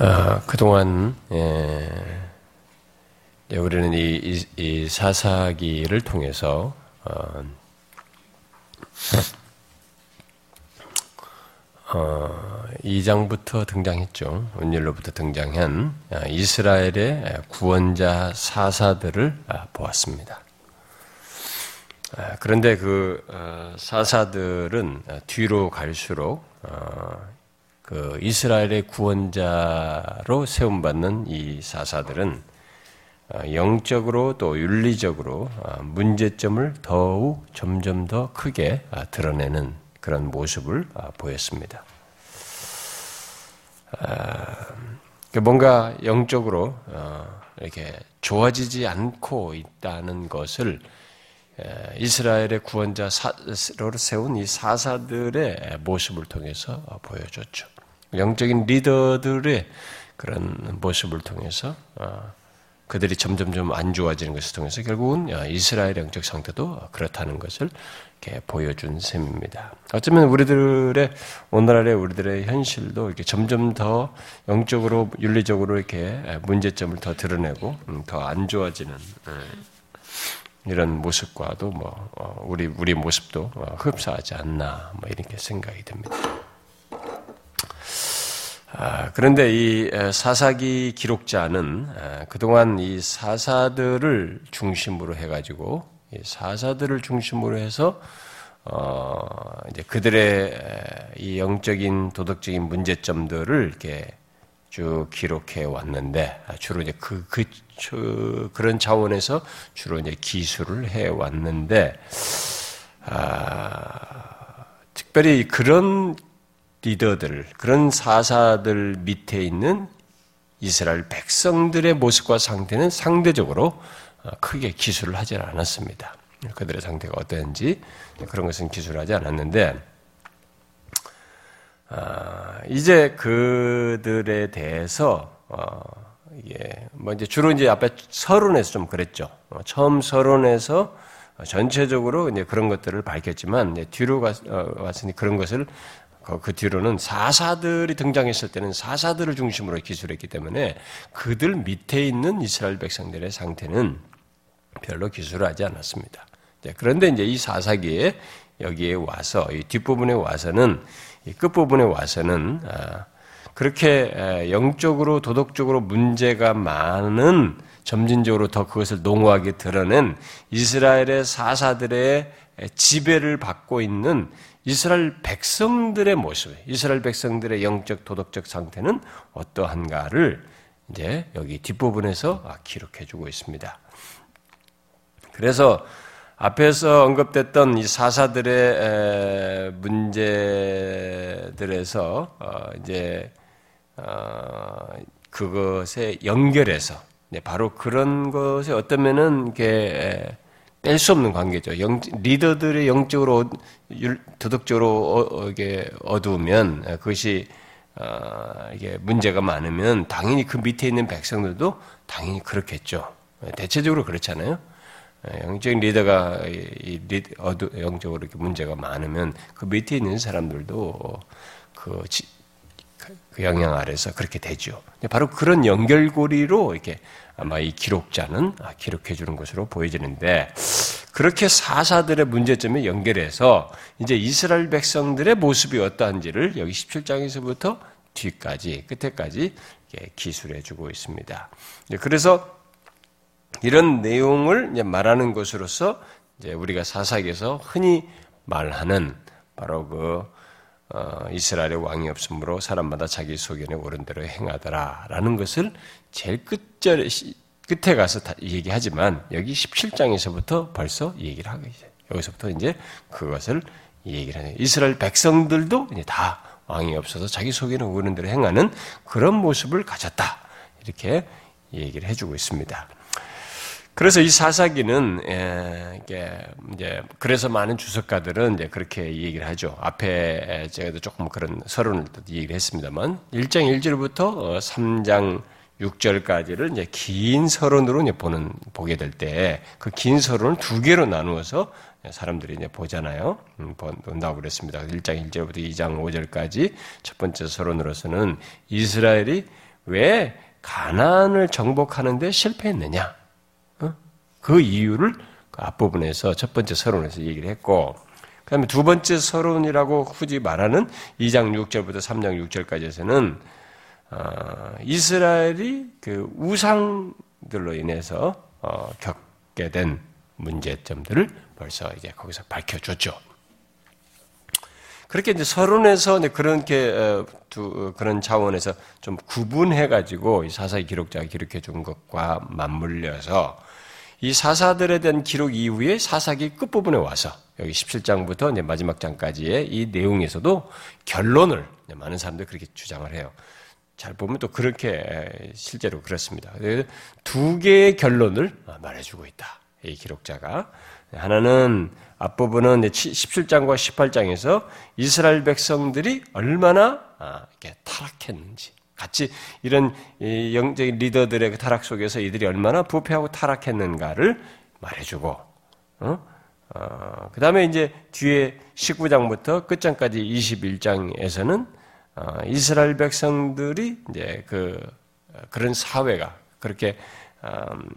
어, 그동안 예, 예, 우리는 이, 이, 이, 사사기를 통해서 어, 어, 2장부터 등장했죠. 온일로부터 등장한 아, 이스라엘의 구원자 사사들을 아, 보았습니다. 아, 그런데 그 어, 사사들은 뒤로 갈수록 어, 그 이스라엘의 구원자로 세움받는 이 사사들은 어, 영적으로 또 윤리적으로 어, 문제점을 더욱 점점 더 크게 어, 드러내는 그런 모습을 보였습니다. 그 뭔가 영적으로 이렇게 좋아지지 않고 있다는 것을 이스라엘의 구원자로 세운 이 사사들의 모습을 통해서 보여줬죠. 영적인 리더들의 그런 모습을 통해서 어, 그들이 점점점 안 좋아지는 것을 통해서 결국은 어, 이스라엘 영적 상태도 그렇다는 것을 이렇게 보여준 셈입니다. 어쩌면 우리들의 오늘날의 우리들의 현실도 이렇게 점점 더 영적으로 윤리적으로 이렇게 문제점을 더 드러내고 음, 더안 좋아지는 예, 이런 모습과도 뭐 어, 우리 우리 모습도 흡사하지 않나 뭐 이렇게 생각이 듭니다. 아, 그런데 이 사사기 기록자는 그동안 이 사사들을 중심으로 해가지고 사사들을 중심으로 해서 어 이제 그들의 이 영적인 도덕적인 문제점들을 이렇게 쭉 기록해 왔는데 아, 주로 이제 그, 그, 그 그런 차원에서 주로 이제 기술을 해 왔는데 아, 특별히 그런 리더들, 그런 사사들 밑에 있는 이스라엘 백성들의 모습과 상태는 상대적으로 어, 크게 기술을 하지 않았습니다. 그들의 상태가 어땠는지 그런 것은 기술하지 않았는데 아, 이제 그들에 대해서 어, 이게 뭐 이제 주로 이제 앞에 서론에서 좀 그랬죠. 어, 처음 서론에서 전체적으로 이제 그런 것들을 밝혔지만 뒤로 왔으니 그런 것을 그, 그 뒤로는 사사들이 등장했을 때는 사사들을 중심으로 기술했기 때문에 그들 밑에 있는 이스라엘 백성들의 상태는 별로 기술하지 않았습니다. 그런데 이제 이 사사기에 여기에 와서 이 뒷부분에 와서는 이 끝부분에 와서는 아, 그렇게 영적으로 도덕적으로 문제가 많은 점진적으로 더 그것을 농후하게 드러낸 이스라엘의 사사들의 지배를 받고 있는 이스라엘 백성들의 모습, 이스라엘 백성들의 영적 도덕적 상태는 어떠한가를 이제 여기 뒷부분에서 기록해 주고 있습니다. 그래서 앞에서 언급됐던 이 사사들의 문제들에서 어, 이제 어, 그것에 연결해서 바로 그런 것에 어떠면은 이게 뗄수 없는 관계죠. 영, 리더들의 영적으로 도덕적으로 어, 이게 어두우면 그것이 어, 이게 문제가 많으면 당연히 그 밑에 있는 백성들도 당연히 그렇겠죠. 대체적으로 그렇잖아요. 영적인 리더가 어두, 영적으로 이렇게 문제가 많으면 그 밑에 있는 사람들도 그, 그 영향 아래서 그렇게 되죠. 바로 그런 연결고리로 이렇게 아마 이 기록자는 아, 기록해 주는 것으로 보여지는데 그렇게 사사들의 문제점에 연결해서 이제 이스라엘 백성들의 모습이 어떠한지를 여기 17장에서부터 뒤까지 끝에까지 기술해 주고 있습니다. 그래서 이런 내용을 말하는 것으로서 우리가 사사기에서 흔히 말하는 바로 그 어, 이스라엘의 왕이 없으므로 사람마다 자기 소견에 옳은 대로 행하더라라는 것을 제일 끝절 끝에 가서 다 얘기하지만 여기 17장에서부터 벌써 얘기를 하고 있어요. 여기서부터 이제 그것을 얘기를 하는 이스라엘 백성들도 이제 다 왕이 없어서 자기 속에는 옳은 대로 행하는 그런 모습을 가졌다. 이렇게 얘기를 해주고 있습니다. 그래서 이 사사기는 이제 그래서 많은 주석가들은 이제 그렇게 얘기를 하죠. 앞에 제가 조금 그런 서론을 얘기를 했습니다만 1장 1절부터 3장 6절까지를 이제 긴 서론으로 이제 보는 보게 될 때 그 긴 서론을 두 개로 나누어서 사람들이 이제 보잖아요. 음, 본다고 그랬습니다. 1장 1절부터 2장 5절까지 첫 번째 서론으로서는 이스라엘이 왜 가난을 정복하는데 실패했느냐? 어? 그 이유를 그 앞부분에서 첫 번째 서론에서 얘기를 했고, 그 다음에 두 번째 서론이라고 굳이 말하는 2장 6절부터 3장 6절까지에서는, 어, 이스라엘이 그 우상들로 인해서 어, 겪게 된 문제점들을 벌써 이제 거기서 밝혀줬죠. 그렇게 이제 서론에서 그렇게 어, 두, 어, 그런 차원에서 좀 구분해 가지고 사사의 기록자가 기록해 준 것과 맞물려서 이 사사들에 대한 기록 이후에 사사기 끝부분에 와서 여기 17장부터 이제 마지막 장까지의 이 내용에서도 결론을 많은 사람들이 그렇게 주장을 해요. 잘 보면 또 그렇게 실제로 그렇습니다. 두 개의 결론을 말해주고 있다. 이 기록자가. 하나는 앞부분은 17장과 18장에서 이스라엘 백성들이 얼마나 아, 이렇게 타락했는지, 같이 이런 영적인 리더들의 그 타락 속에서 이들이 얼마나 부패하고 타락했는가를 말해주고, 어? 어, 그 다음에 이제 뒤에 19장부터 끝장까지 21장에서는 어, 이스라엘 백성들이 이제 그 그런 사회가 그렇게 음,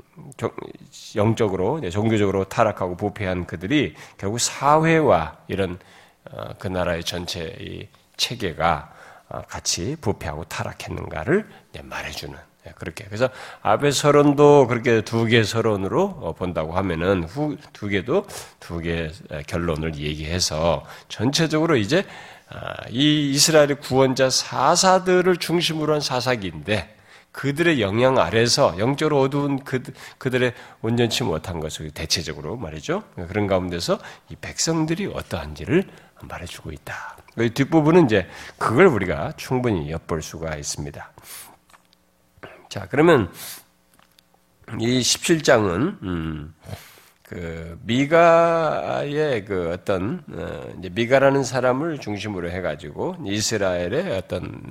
영적으로 종교적으로 타락하고 부패한 그들이 결국 사회와 이런 어, 그 나라의 전체 이 체계가 어, 같이 부패하고 타락했는가를 말해주는 예, 그렇게. 그래서 앞의 서론도 그렇게 두 개 서론으로 본다고 하면은 후 두 개도 두 개 결론을 얘기해서 전체적으로 이제 아, 이 이스라엘의 구원자 사사들을 중심으로 한 사사기인데 그들의 영향 아래서 영적으로 어두운 그, 그들의 온전치 못한 것을 대체적으로 말이죠. 그런 가운데서 이 백성들이 어떠한지를 말해주고 있다. 그 뒷부분은 이제 그걸 우리가 충분히 엿볼 수가 있습니다. 자, 그러면 이 17장은, 음, 그 미가의 그 어떤 어, 이제 미가라는 사람을 중심으로 해가지고 이스라엘의 어떤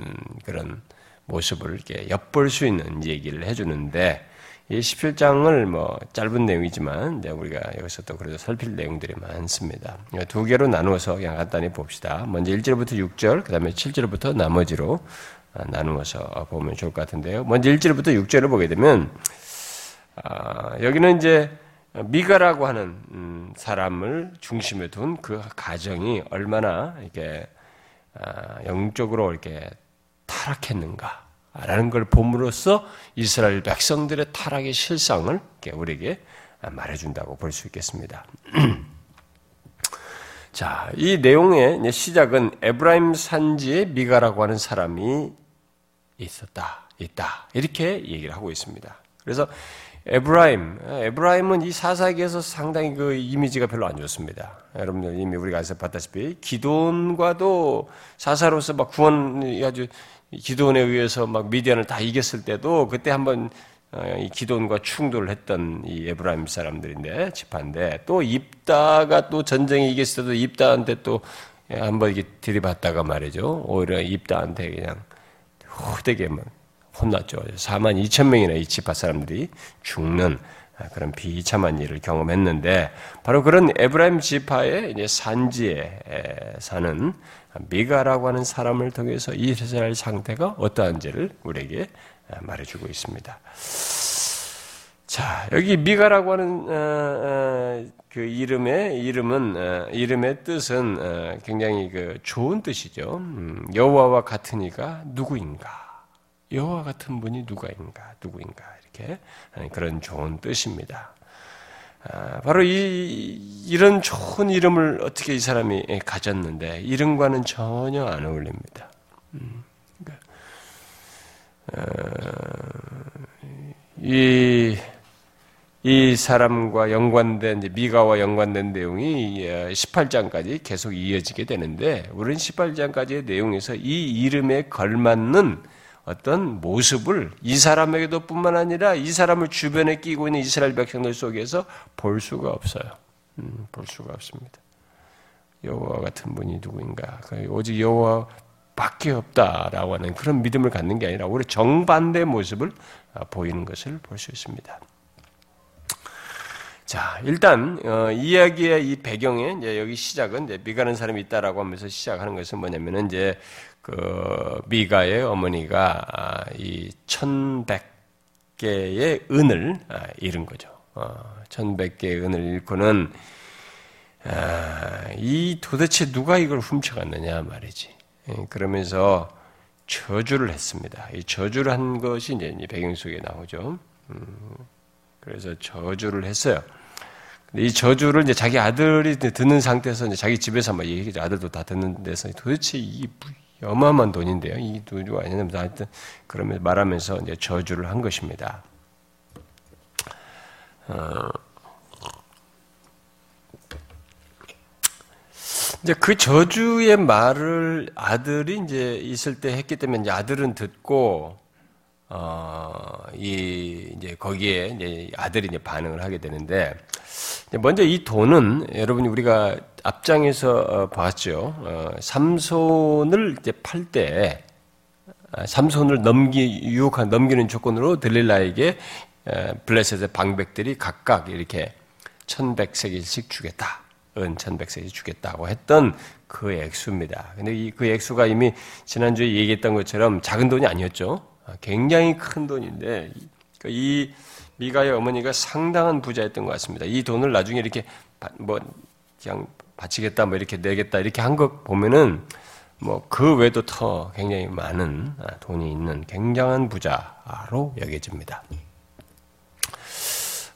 그런 모습을 이렇게 엿볼 수 있는 얘기를 해주는데 이 17장을 뭐 짧은 내용이지만 이제 우리가 여기서 또 그래도 살필 내용들이 많습니다. 두 개로 나누어서 그냥 간단히 봅시다. 먼저 1절부터 6절, 그 다음에 7절부터 나머지로 나누어서 보면 좋을 것 같은데요. 먼저 1절부터 6절을 보게 되면 아, 여기는 이제 미가라고 하는 음, 사람을 중심에 둔 그 가정이 얼마나 이렇게 아, 영적으로 이렇게 타락했는가라는 걸 봄으로써 이스라엘 백성들의 타락의 실상을 우리에게 말해준다고 볼 수 있겠습니다. 자, 이 내용의 시작은 에브라임 산지에 미가라고 하는 사람이 있었다, 있다 이렇게 얘기를 하고 있습니다. 그래서 에브라임, 에브라임은 이 사사기에서 상당히 그 이미지가 별로 안 좋습니다. 여러분들 이미 우리가 앞서 봤다시피 기드온과도 사사로서 막 구원이 아주 기돈에 의해서 막 미디안을 다 이겼을 때도 그때 한번 어, 이 기돈과 충돌을 했던 이 에브라임 사람들인데 집한데 또 입다가 또 전쟁에 이겼을 때도 입다한테 또 한번 이게 들이받다가 말이죠. 오히려 입다한테 그냥 호되게 막 혼났죠. 4만 2천 명이나 이 지파 사람들이 죽는 그런 비참한 일을 경험했는데 바로 그런 에브라임 지파의 이제 산지에 사는 미가라고 하는 사람을 통해서 이스라엘 상태가 어떠한지를 우리에게 말해주고 있습니다. 자 여기 미가라고 하는 어, 어, 그 이름의 이름은 어, 이름의 뜻은 굉장히 그 좋은 뜻이죠. 음, 여호와와 같으니가 누구인가? 여호와 같은 분이 누가인가, 누구인가 이렇게 그런 좋은 뜻입니다. 아, 바로 이 이런 좋은 이름을 어떻게 이 사람이 가졌는데 이름과는 전혀 안 어울립니다. 음, 그러니까, 어, 이, 이 사람과 연관된, 미가와 연관된 내용이 18장까지 계속 이어지게 되는데, 우리는 18장까지의 내용에서 이 이름에 걸맞는 어떤 모습을 이 사람에게도 뿐만 아니라 이 사람을 주변에 끼고 있는 이스라엘 백성들 속에서 볼 수가 없어요. 음, 볼 수가 없습니다. 여호와 같은 분이 누구인가? 그 오직 여호와 밖에 없다라고 하는 그런 믿음을 갖는 게 아니라 오히려 정반대 모습을 아, 보이는 것을 볼 수 있습니다. 자, 일단 어, 이야기의 이 배경에 이제 여기 시작은 이제 미가는 사람이 있다라고 하면서 시작하는 것은 뭐냐면은 이제 그 미가의 어머니가 아, 이 천백 개의 은을 잃은 거죠. 천백 개의 은을 잃고는 이 도대체 누가 이걸 훔쳐갔느냐 말이지. 예, 그러면서 저주를 했습니다. 이 저주를 한 것이 이제 배경 속에 나오죠. 음, 그래서 저주를 했어요. 이 저주를 이제 자기 아들이 듣는 상태에서 이제 자기 집에서 막 얘기하죠. 아들도 다 듣는 데서 도대체 이 어마어마한 돈인데요. 이 누가 아니냐면 하여튼 그러면 말하면서 이제 저주를 한 것입니다. 어, 이제 그 저주의 말을 아들이 이제 있을 때 했기 때문에 이제 아들은 듣고 어, 이 이제 거기에 이제 아들이 이제 반응을 하게 되는데 먼저 이 돈은 여러분이 우리가 앞장에서 어, 봤죠. 어, 삼손을 이제 팔 때 삼손을 넘기 유혹한 넘기는 조건으로 들릴라에게 블레셋의 방백들이 각각 이렇게 천백세기씩 주겠다. 은 천백세기 주겠다고 했던 그 액수입니다. 근데 이 그 액수가 이미 지난주에 얘기했던 것처럼 작은 돈이 아니었죠. 아, 굉장히 큰 돈인데 그러니까 이 미가의 어머니가 상당한 부자였던 것 같습니다. 이 돈을 나중에 이렇게 뭐 그냥 바치겠다, 뭐 이렇게 내겠다 이렇게 한 것 보면은 뭐 그 외에도 더 굉장히 많은 아, 돈이 있는 굉장한 부자로 여겨집니다.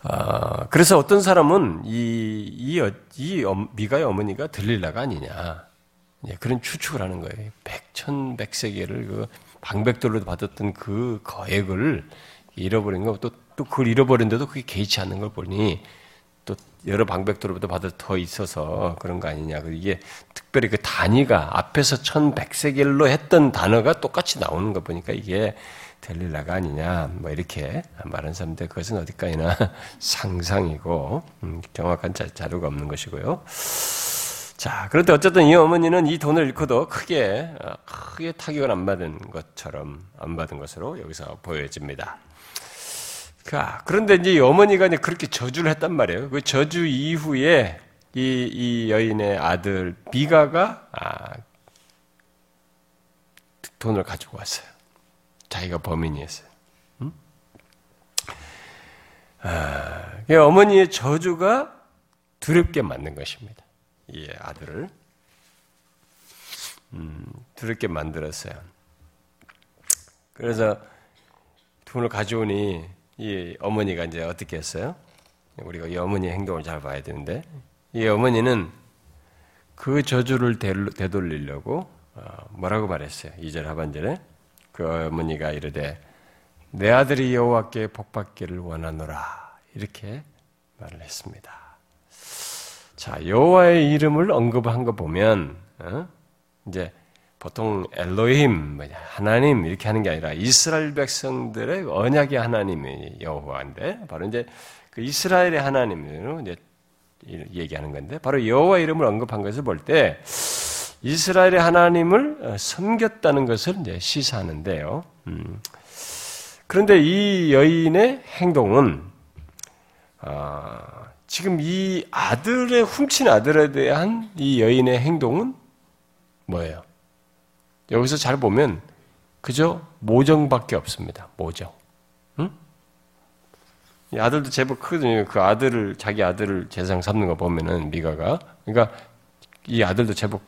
아, 그래서 어떤 사람은 이, 이, 이 미가의 어머니가 들릴라가 아니냐. 그런 추측을 하는 거예요. 백천 백세계를 그 방백돌로 받았던 그 거액을 잃어버린 거, 또, 또 그걸 잃어버린데도 그게 개의치 않는 걸 보니 또 여러 방백돌로부터 받아 더 있어서 그런 거 아니냐. 이게 특별히 그 단위가 앞에서 천백세겔로 했던 단어가 똑같이 나오는 거 보니까 이게 델릴라가 아니냐. 뭐 이렇게 말하는 사람들 그것은 어디까지나 상상이고 음, 정확한 자, 자료가 없는 것이고요. 자, 그런데 어쨌든 이 어머니는 이 돈을 잃고도 크게, 어, 크게 타격을 안 받은 것처럼, 안 받은 것으로 여기서 보여집니다. 그런데 이제 이 어머니가 이제 그렇게 저주를 했단 말이에요. 그 저주 이후에 이, 이 여인의 아들 비가가, 아, 돈을 가지고 왔어요. 자기가 범인이었어요. 음? 아, 어머니의 저주가 두렵게 만든 것입니다. 이 아들을 음, 두렵게 만들었어요. 그래서 돈을 가져오니 이 어머니가 이제 어떻게 했어요? 우리가 이 어머니의 행동을 잘 봐야 되는데 이 어머니는 그 저주를 되돌리려고 어, 뭐라고 말했어요? 2절 하반절에 그 어머니가 이르되 내 아들이 여호와께 복받기를 원하노라 이렇게 말을 했습니다. 자, 여호와의 이름을 언급한 거 보면 어? 이제 보통 엘로힘 하나님 이렇게 하는 게 아니라 이스라엘 백성들의 언약의 하나님이 여호와인데 바로 이제 그 이스라엘의 하나님으로 이제 얘기하는 건데 바로 여호와 이름을 언급한 것을 볼 때 이스라엘의 하나님을 어, 섬겼다는 것을 이제 시사하는데요. 음. 그런데 이 여인의 행동은 어, 지금 이 아들의 훔친 아들에 대한 이 여인의 행동은 뭐예요? 여기서 잘 보면 그저 모정밖에 없습니다. 모정. 응? 이 아들도 제법 크거든요. 그 아들을 자기 아들을 재상 삼는 거 보면은 미가가 그러니까 이 아들도 제법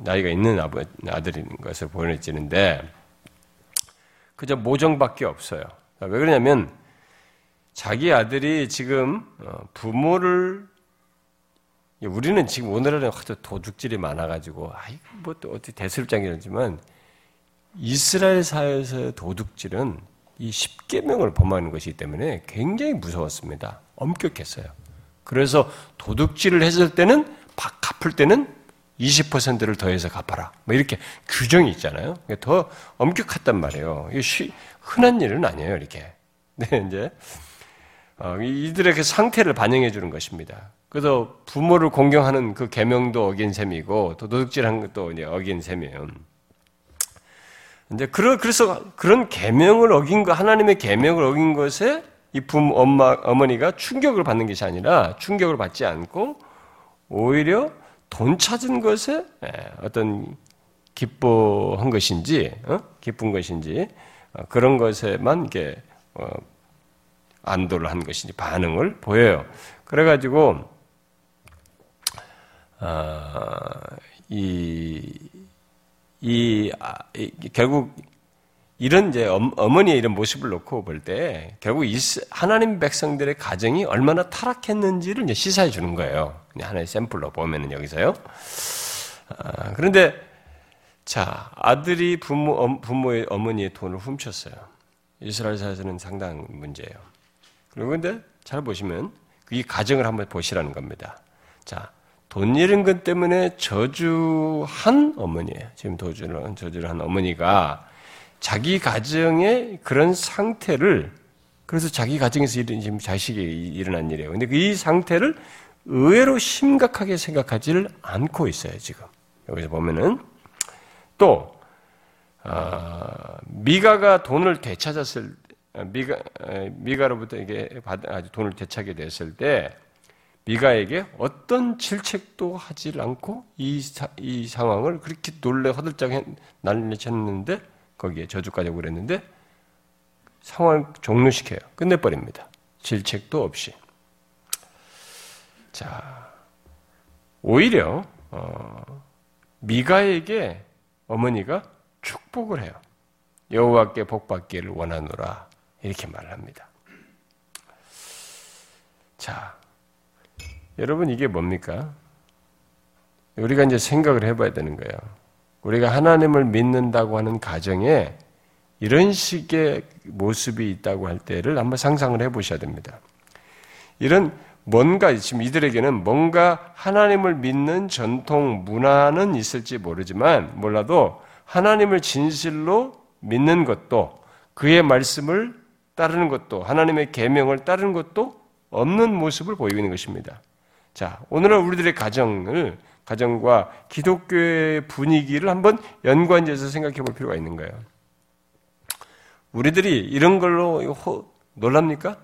나이가 있는 아들인 것을 보여지는데 그저 모정밖에 없어요. 왜 그러냐면 자기 아들이 지금 어, 부모를 우리는 지금 오늘날은 도둑질이 많아가지고 아이 뭐 또 어떻게 대술장이라지만 이스라엘 사회에서의 도둑질은 이 십계명을 범하는 것이기 때문에 굉장히 무서웠습니다. 엄격했어요. 그래서 도둑질을 했을 때는 갚을 때는 20%를 더해서 갚아라. 뭐 이렇게 규정이 있잖아요. 더 엄격했단 말이에요. 이게 흔한 일은 아니에요, 이렇게. 네, 이제 어, 이들의 그 상태를 반영해 주는 것입니다. 그래서 부모를 공경하는 그 계명도 어긴 셈이고 또 도둑질한 것도 이제 어긴 셈이에요. 이제 그래서 그런 계명을 어긴 거 하나님의 계명을 어긴 것에 이 부모 엄마 어머니가 충격을 받는 것이 아니라 충격을 받지 않고 오히려 돈 찾은 것에 예, 어떤 기뻐한 것인지 어? 기쁜 것인지 어, 그런 것에만 이게 어, 안도를 한 것이지 반응을 보여요. 그래가지고 이, 이, 아, 이 결국 이런 이제 어머니의 이런 모습을 놓고 볼 때 결국 하나님 백성들의 가정이 얼마나 타락했는지를 이제 시사해 주는 거예요. 하나의 샘플로 보면은 여기서요. 아, 그런데 자 아들이 부모 부모의 어머니의 돈을 훔쳤어요. 이스라엘 사에서는 상당 문제예요. 그리고 근데 잘 보시면 이 가정을 한번 보시라는 겁니다. 자, 돈 잃은 것 때문에 저주한 어머니예요. 지금 도주를 저주를 한 어머니가 자기 가정의 그런 상태를 그래서 자기 가정에서 일은 지금 자식이 일어난 일이에요. 근데 이 상태를 의외로 심각하게 생각하지를 않고 있어요, 지금. 여기서 보면은 또 어, 미가가 돈을 되찾았을 미가 미가로부터 이게 아주 돈을 되찾게 됐을 때 미가에게 어떤 질책도 하지 않고 이, 이 상황을 그렇게 놀래 허들짝 난리쳤는데 거기에 저주까지 오고 그랬는데 상황을 종료시켜요. 끝내버립니다. 질책도 없이. 자, 오히려 어, 미가에게 어머니가 축복을 해요. 여호와께 복받기를 원하노라 이렇게 말합니다. 자, 여러분 이게 뭡니까? 우리가 이제 생각을 해봐야 되는 거예요. 우리가 하나님을 믿는다고 하는 가정에 이런 식의 모습이 있다고 할 때를 한번 상상을 해 보셔야 됩니다. 이런 뭔가 지금 이들에게는 뭔가 하나님을 믿는 전통 문화는 있을지 모르지만 몰라도 하나님을 진실로 믿는 것도 그의 말씀을 따르는 것도 하나님의 계명을 따르는 것도 없는 모습을 보이고 있는 것입니다. 자, 오늘은 우리들의 가정을 가정과 기독교의 분위기를 한번 연관지어서 생각해 볼 필요가 있는 거예요. 우리들이 이런 걸로 호, 놀랍니까?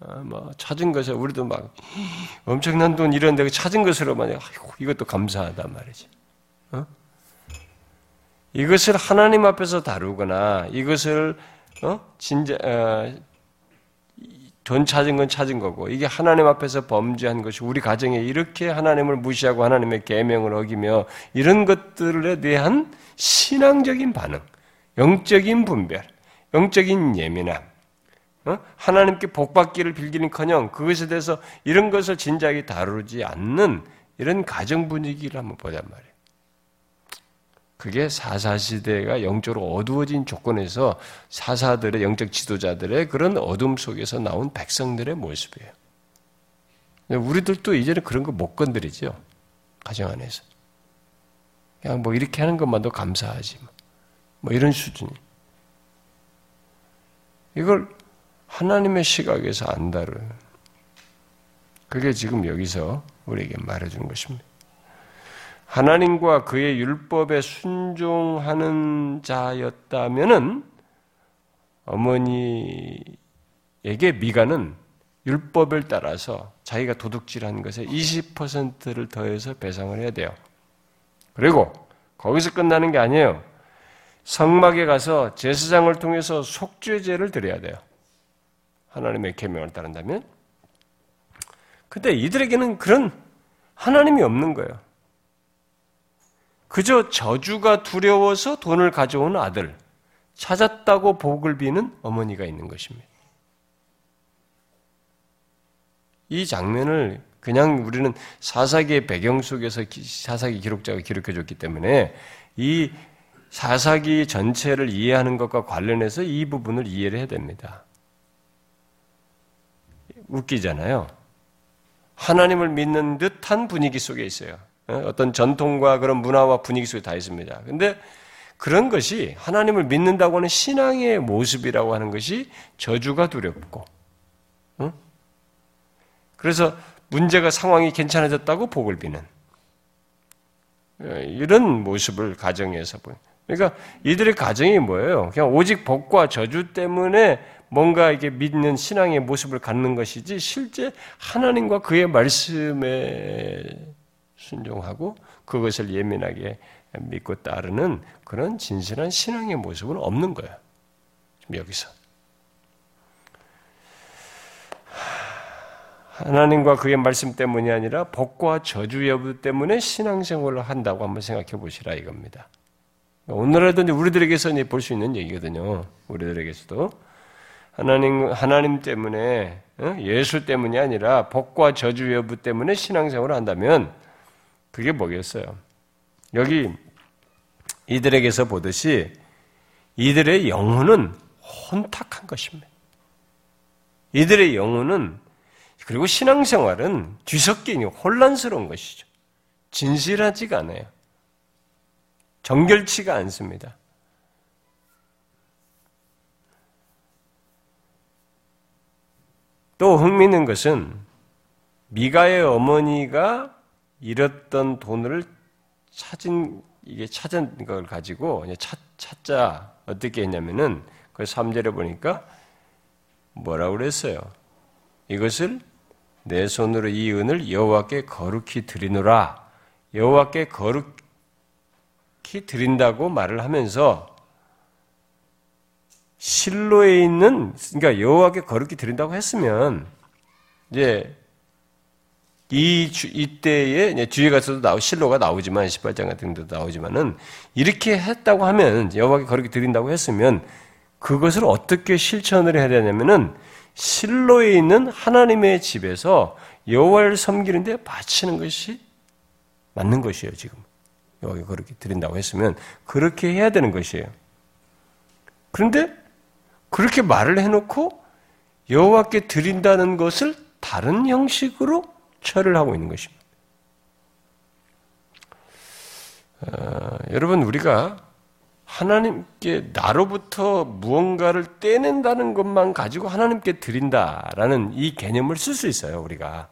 아, 뭐 찾은 것에 우리도 막 엄청난 돈 이런 데 찾은 것으로만 아이고, 이것도 감사하다 말이지. 어? 이것을 하나님 앞에서 다루거나 이것을 어? 진짜 어, 돈 찾은 건 찾은 거고 이게 하나님 앞에서 범죄한 것이 우리 가정에 이렇게 하나님을 무시하고 하나님의 계명을 어기며 이런 것들에 대한 신앙적인 반응, 영적인 분별, 영적인 예민함, 어? 하나님께 복받기를 빌기는커녕 그것에 대해서 이런 것을 진작에 다루지 않는 이런 가정 분위기를 한번 보단 말이에요. 그게 사사시대가 영적으로 어두워진 조건에서 사사들의 영적 지도자들의 그런 어둠 속에서 나온 백성들의 모습이에요. 우리들도 이제는 그런 거 못 건드리죠. 가정 안에서. 그냥 뭐 이렇게 하는 것만도 감사하지. 뭐, 뭐 이런 수준이. 이걸 하나님의 시각에서 안다를. 그게 지금 여기서 우리에게 말해주는 것입니다. 하나님과 그의 율법에 순종하는 자였다면은 어머니에게 미가는 율법을 따라서 자기가 도둑질한 것에 20%를 더해서 배상을 해야 돼요. 그리고 거기서 끝나는 게 아니에요. 성막에 가서 제사장을 통해서 속죄제를 드려야 돼요. 하나님의 계명을 따른다면. 근데 이들에게는 그런 하나님이 없는 거예요. 그저 저주가 두려워서 돈을 가져온 아들, 찾았다고 복을 비는 어머니가 있는 것입니다. 이 장면을 그냥 우리는 사사기의 배경 속에서 사사기 기록자가 기록해 줬기 때문에 이 사사기 전체를 이해하는 것과 관련해서 이 부분을 이해를 해야 됩니다. 웃기잖아요. 하나님을 믿는 듯한 분위기 속에 있어요. 어? 어떤 전통과 그런 문화와 분위기 속에 다 있습니다. 근데 그런 것이 하나님을 믿는다고 하는 신앙의 모습이라고 하는 것이 저주가 두렵고, 응? 그래서 문제가 상황이 괜찮아졌다고 복을 비는 예, 이런 모습을 가정에서 보여. 그러니까 이들의 가정이 뭐예요? 그냥 오직 복과 저주 때문에 뭔가 이게 믿는 신앙의 모습을 갖는 것이지 실제 하나님과 그의 말씀에 순종하고 그것을 예민하게 믿고 따르는 그런 진실한 신앙의 모습은 없는 거예요. 여기서. 하나님과 그의 말씀 때문이 아니라 복과 저주 여부 때문에 신앙생활을 한다고 한번 생각해 보시라 이겁니다. 오늘날도 우리들에게서 볼 수 있는 얘기거든요. 우리들에게서도 하나님 하나님 때문에 어? 예수 때문이 아니라 복과 저주 여부 때문에 신앙생활을 한다면 그게 뭐겠어요? 여기 이들에게서 보듯이 이들의 영혼은 혼탁한 것입니다. 이들의 영혼은 그리고 신앙생활은 뒤섞이니 혼란스러운 것이죠. 진실하지가 않아요. 정결치가 않습니다. 또 흥미있는 것은 미가의 어머니가 잃었던 돈을 찾은 이게 찾은 걸 가지고 찾, 찾자 어떻게 했냐면은 그 3절에 보니까 뭐라고 그랬어요? 이것을 내 손으로 이 은을 여호와께 거룩히 드리노라. 여호와께 거룩히 드린다고 말을 하면서 실로에 있는 그러니까 여호와께 거룩히 드린다고 했으면 이제 이 주, 이때에 뒤에 가서도 나오 실로가 나오지만 18장 같은 데도 나오지만은 이렇게 했다고 하면 여호와께 거룩히 드린다고 했으면 그것을 어떻게 실천을 해야 되냐면은 실로에 있는 하나님의 집에서 여호와를 섬기는데 바치는 것이 맞는 것이에요, 지금. 여호와께 그렇게 드린다고 했으면 그렇게 해야 되는 것이에요. 그런데 그렇게 말을 해놓고 여호와께 드린다는 것을 다른 형식으로 처리를 하고 있는 것입니다. 어, 여러분 우리가 하나님께 나로부터 무언가를 떼낸다는 것만 가지고 하나님께 드린다라는 이 개념을 쓸 수 있어요, 우리가.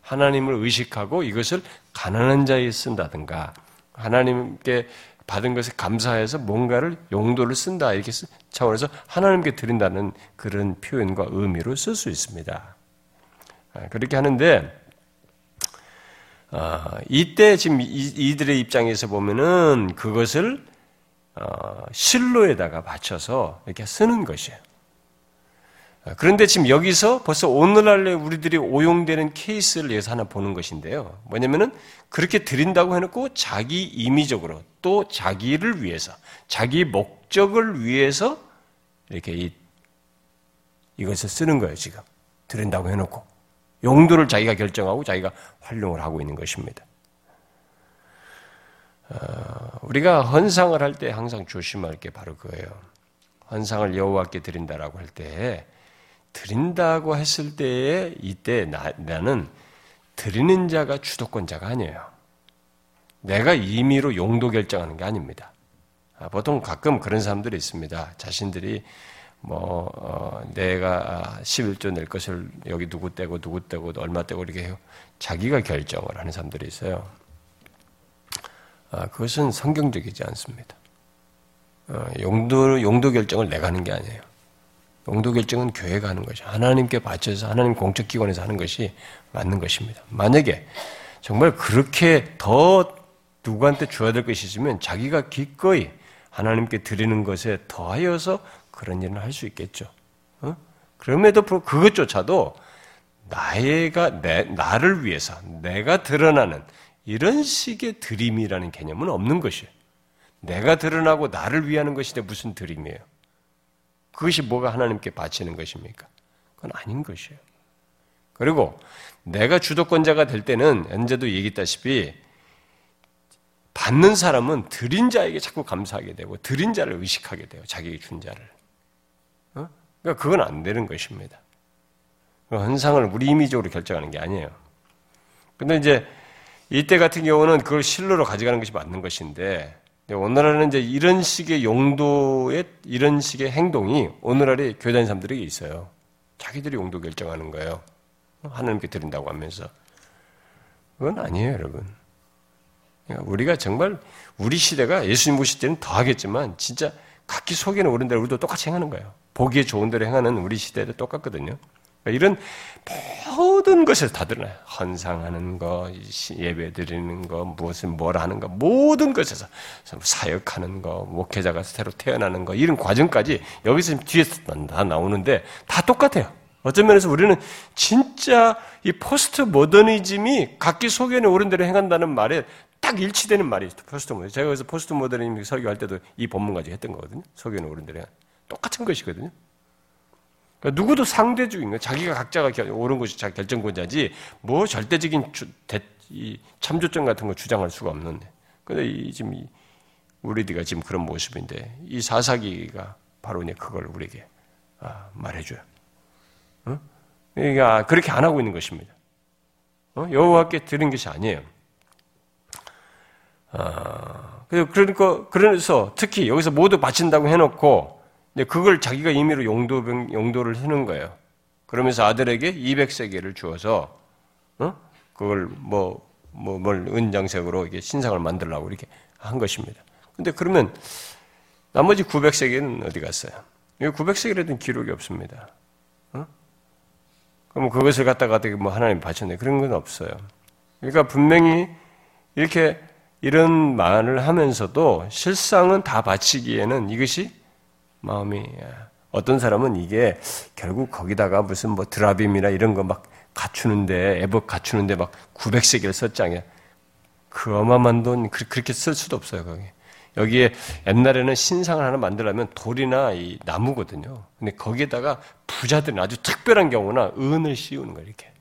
하나님을 의식하고 이것을 가난한 자에 쓴다든가, 하나님께 받은 것에 감사해서 뭔가를 용도를 쓴다, 이렇게 차원에서 하나님께 드린다는 그런 표현과 의미로 쓸 수 있습니다. 아, 그렇게 하는데, 어, 이때 지금 이들의 입장에서 보면은 그것을 어, 실로에다가 받쳐서 이렇게 쓰는 것이에요. 어, 그런데 지금 여기서 벌써 오늘날에 우리들이 오용되는 케이스를 위해서 하나 보는 것인데요. 뭐냐면은 그렇게 드린다고 해놓고 자기 임의적으로 또 자기를 위해서, 자기 목적을 위해서 이렇게 이, 이것을 쓰는 거예요, 지금. 드린다고 해놓고. 용도를 자기가 결정하고 자기가 활용을 하고 있는 것입니다. 어, 우리가 헌상을 할 때 항상 조심할 게 바로 그거예요. 헌상을 여호와께 드린다라고 할 때 드린다고 했을 때에 이때 나, 나는 드리는 자가 주도권자가 아니에요. 내가 임의로 용도 결정하는 게 아닙니다. 아, 보통 가끔 그런 사람들이 있습니다. 자신들이 뭐 어, 내가 11조 낼 것을 여기 누구 떼고 누구 떼고 얼마 떼고 이렇게 해요. 자기가 결정을 하는 사람들이 있어요. 아, 그것은 성경적이지 않습니다. 어, 용도, 용도 결정을 내가 하는 게 아니에요. 용도 결정은 교회가 하는 것이 하나님께 바쳐서 하나님 공적 기관에서 하는 것이 맞는 것입니다. 만약에 정말 그렇게 더 누구한테 줘야 될 것이 있으면 자기가 기꺼이 하나님께 드리는 것에 더하여서 그런 일을 할 수 있겠죠. 어? 그럼에도 불구하고 그것조차도 나의가 내, 나를 위해서 내가 드러나는 이런 식의 드림이라는 개념은 없는 것이에요. 내가 드러나고 나를 위하는 것인데 무슨 드림이에요? 그것이 뭐가 하나님께 바치는 것입니까? 그건 아닌 것이에요. 그리고 내가 주도권자가 될 때는 언제도 얘기했다시피 받는 사람은 드린 자에게 자꾸 감사하게 되고 드린 자를 의식하게 돼요. 자기에게 준 자를. 어? 그러니까 그건 안 되는 것입니다. 헌상을 우리 임의적으로 결정하는 게 아니에요. 근데 이제 이때 같은 경우는 그걸 실로로 가져가는 것이 맞는 것인데 오늘날은 이제 이런 식의 용도의 이런 식의 행동이 오늘날의 교단 사람들에게 있어요. 자기들이 용도 결정하는 거예요. 하나님께 드린다고 하면서 그건 아니에요, 여러분. 그러니까 우리가 정말 우리 시대가 예수님 모실 때는 더 하겠지만 진짜 각기 속에는 오른 대로 우리도 똑같이 행하는 거예요. 보기에 좋은 대로 행하는 우리 시대도 똑같거든요. 그러니까 이런 모든 것에서 다 드러나요. 헌상하는 거, 예배 드리는 거, 무엇을 뭘 하는 거, 모든 것에서 사역하는 거, 목회자가 새로 태어나는 거, 이런 과정까지 여기서 뒤에서 다 나오는데 다 똑같아요. 어떤 면에서 우리는 진짜 이 포스트 모더니즘이 각기 소견에 옳은 대로 행한다는 말에 딱 일치되는 말이 포스트 모더니즘. 제가 그래서 포스트 모더니즘 설교할 때도 이 본문 가지고 했던 거거든요. 소견에 옳은 대로 똑같은 것이거든요. 그러니까 누구도 상대적인 거, 자기가 각자가 옳은 것이 자기 결정권자지, 뭐 절대적인 주, 대, 이 참조점 같은 거 주장할 수가 없는데. 근데 이, 지금 이, 우리들가 지금 그런 모습인데, 이 사사기가 바로 이제 그걸 우리에게 아, 말해줘요. 어? 그러니까 그렇게 안 하고 있는 것입니다. 어? 여호와께 드린 것이 아니에요. 아, 그러니까 그래서 특히 여기서 모두 바친다고 해놓고 그걸 자기가 임의로 용도, 용도를 해는 거예요. 그러면서 아들에게 200세계를 주어서, 어? 그걸 뭐, 뭐, 뭘 은장색으로 이게 신상을 만들라고 이렇게 한 것입니다. 근데 그러면 나머지 900세계는 어디 갔어요? 이 900세계라는 기록이 없습니다. 어? 그럼 그것을 갖다가 뭐 하나님 바쳤네. 그런 건 없어요. 그러니까 분명히 이렇게 이런 말을 하면서도 실상은 다 바치기에는 이것이 마음이 예. 어떤 사람은 이게 결국 거기다가 무슨 뭐 드라빔이나 이런 거 막 갖추는데 애법 갖추는데 막 900세계를 썼장에 그 어마어마한 돈 그렇게 쓸 수도 없어요 거기. 여기에 옛날에는 신상을 하나 만들려면 돌이나 이 나무거든요. 근데 거기에다가 부자들은 아주 특별한 경우나 은을 씌우는 거예요 이렇게.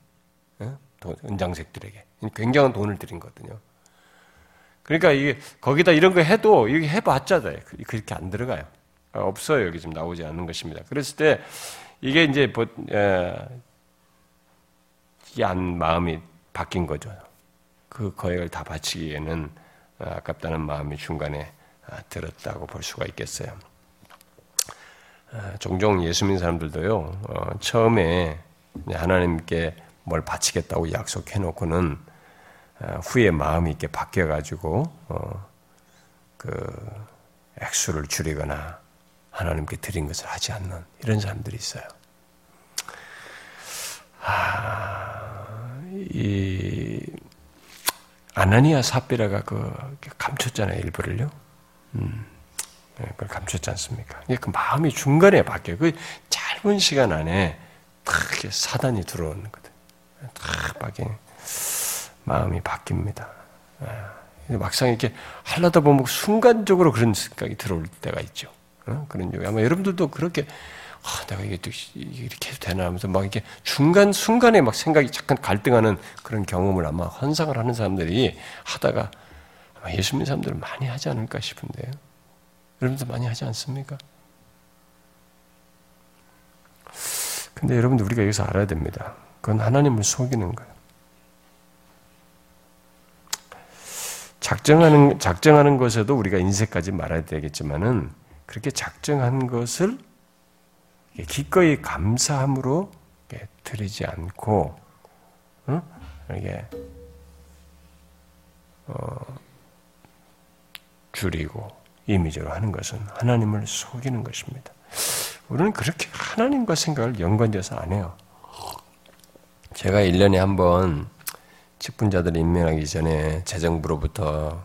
예? 은장색들에게. 굉장한 돈을 들인 거거든요. 그러니까 이게 거기다 이런 거 해도 이게 해봤자 그렇게 안 들어가요 없어요. 여기 지금 나오지 않는 것입니다. 그랬을 때 이게 이제 얀 마음이 바뀐 거죠. 그 거액을 다 바치기에는 아깝다는 마음이 중간에 아, 들었다고 볼 수가 있겠어요. 아, 종종 예수 믿는 사람들도요, 어, 처음에 하나님께 뭘 바치겠다고 약속해 놓고는 아, 후에 마음이 이렇게 바뀌어가지고, 어, 그, 액수를 줄이거나, 하나님께 드린 것을 하지 않는 이런 사람들이 있어요. 아, 이 아나니아 사피라가 그 감췄잖아요 일부를요. 음, 네, 그걸 감췄지 않습니까? 그 마음이 중간에 바뀌어요. 그 짧은 시간 안에 탁 사단이 들어오는 거든. 탁 바뀌 마음이 바뀝니다. 아, 막상 이렇게 하려다 보면 순간적으로 그런 생각이 들어올 때가 있죠. 어? 그런 요 아마 여러분들도 그렇게 아, 내가 이게 이렇게 해도 되나 하면서 막 이렇게 중간 순간에 막 생각이 잠깐 갈등하는 그런 경험을 아마 환상을 하는 사람들이 하다가 아마 예수 믿는 사람들은 많이 하지 않을까 싶은데요. 여러분도 많이 하지 않습니까? 근데 여러분들 우리가 여기서 알아야 됩니다. 그건 하나님을 속이는 거예요. 작정하는 작정하는 것에도 우리가 인색까지 말해야 되겠지만은 그렇게 작정한 것을 기꺼이 감사함으로 드리지 않고 이게 어, 줄이고 이미지로 하는 것은 하나님을 속이는 것입니다. 우리는 그렇게 하나님과 생각을 연관돼서 안 해요. 제가 1년에 한 번 직분자들 임명하기 전에 재정부로부터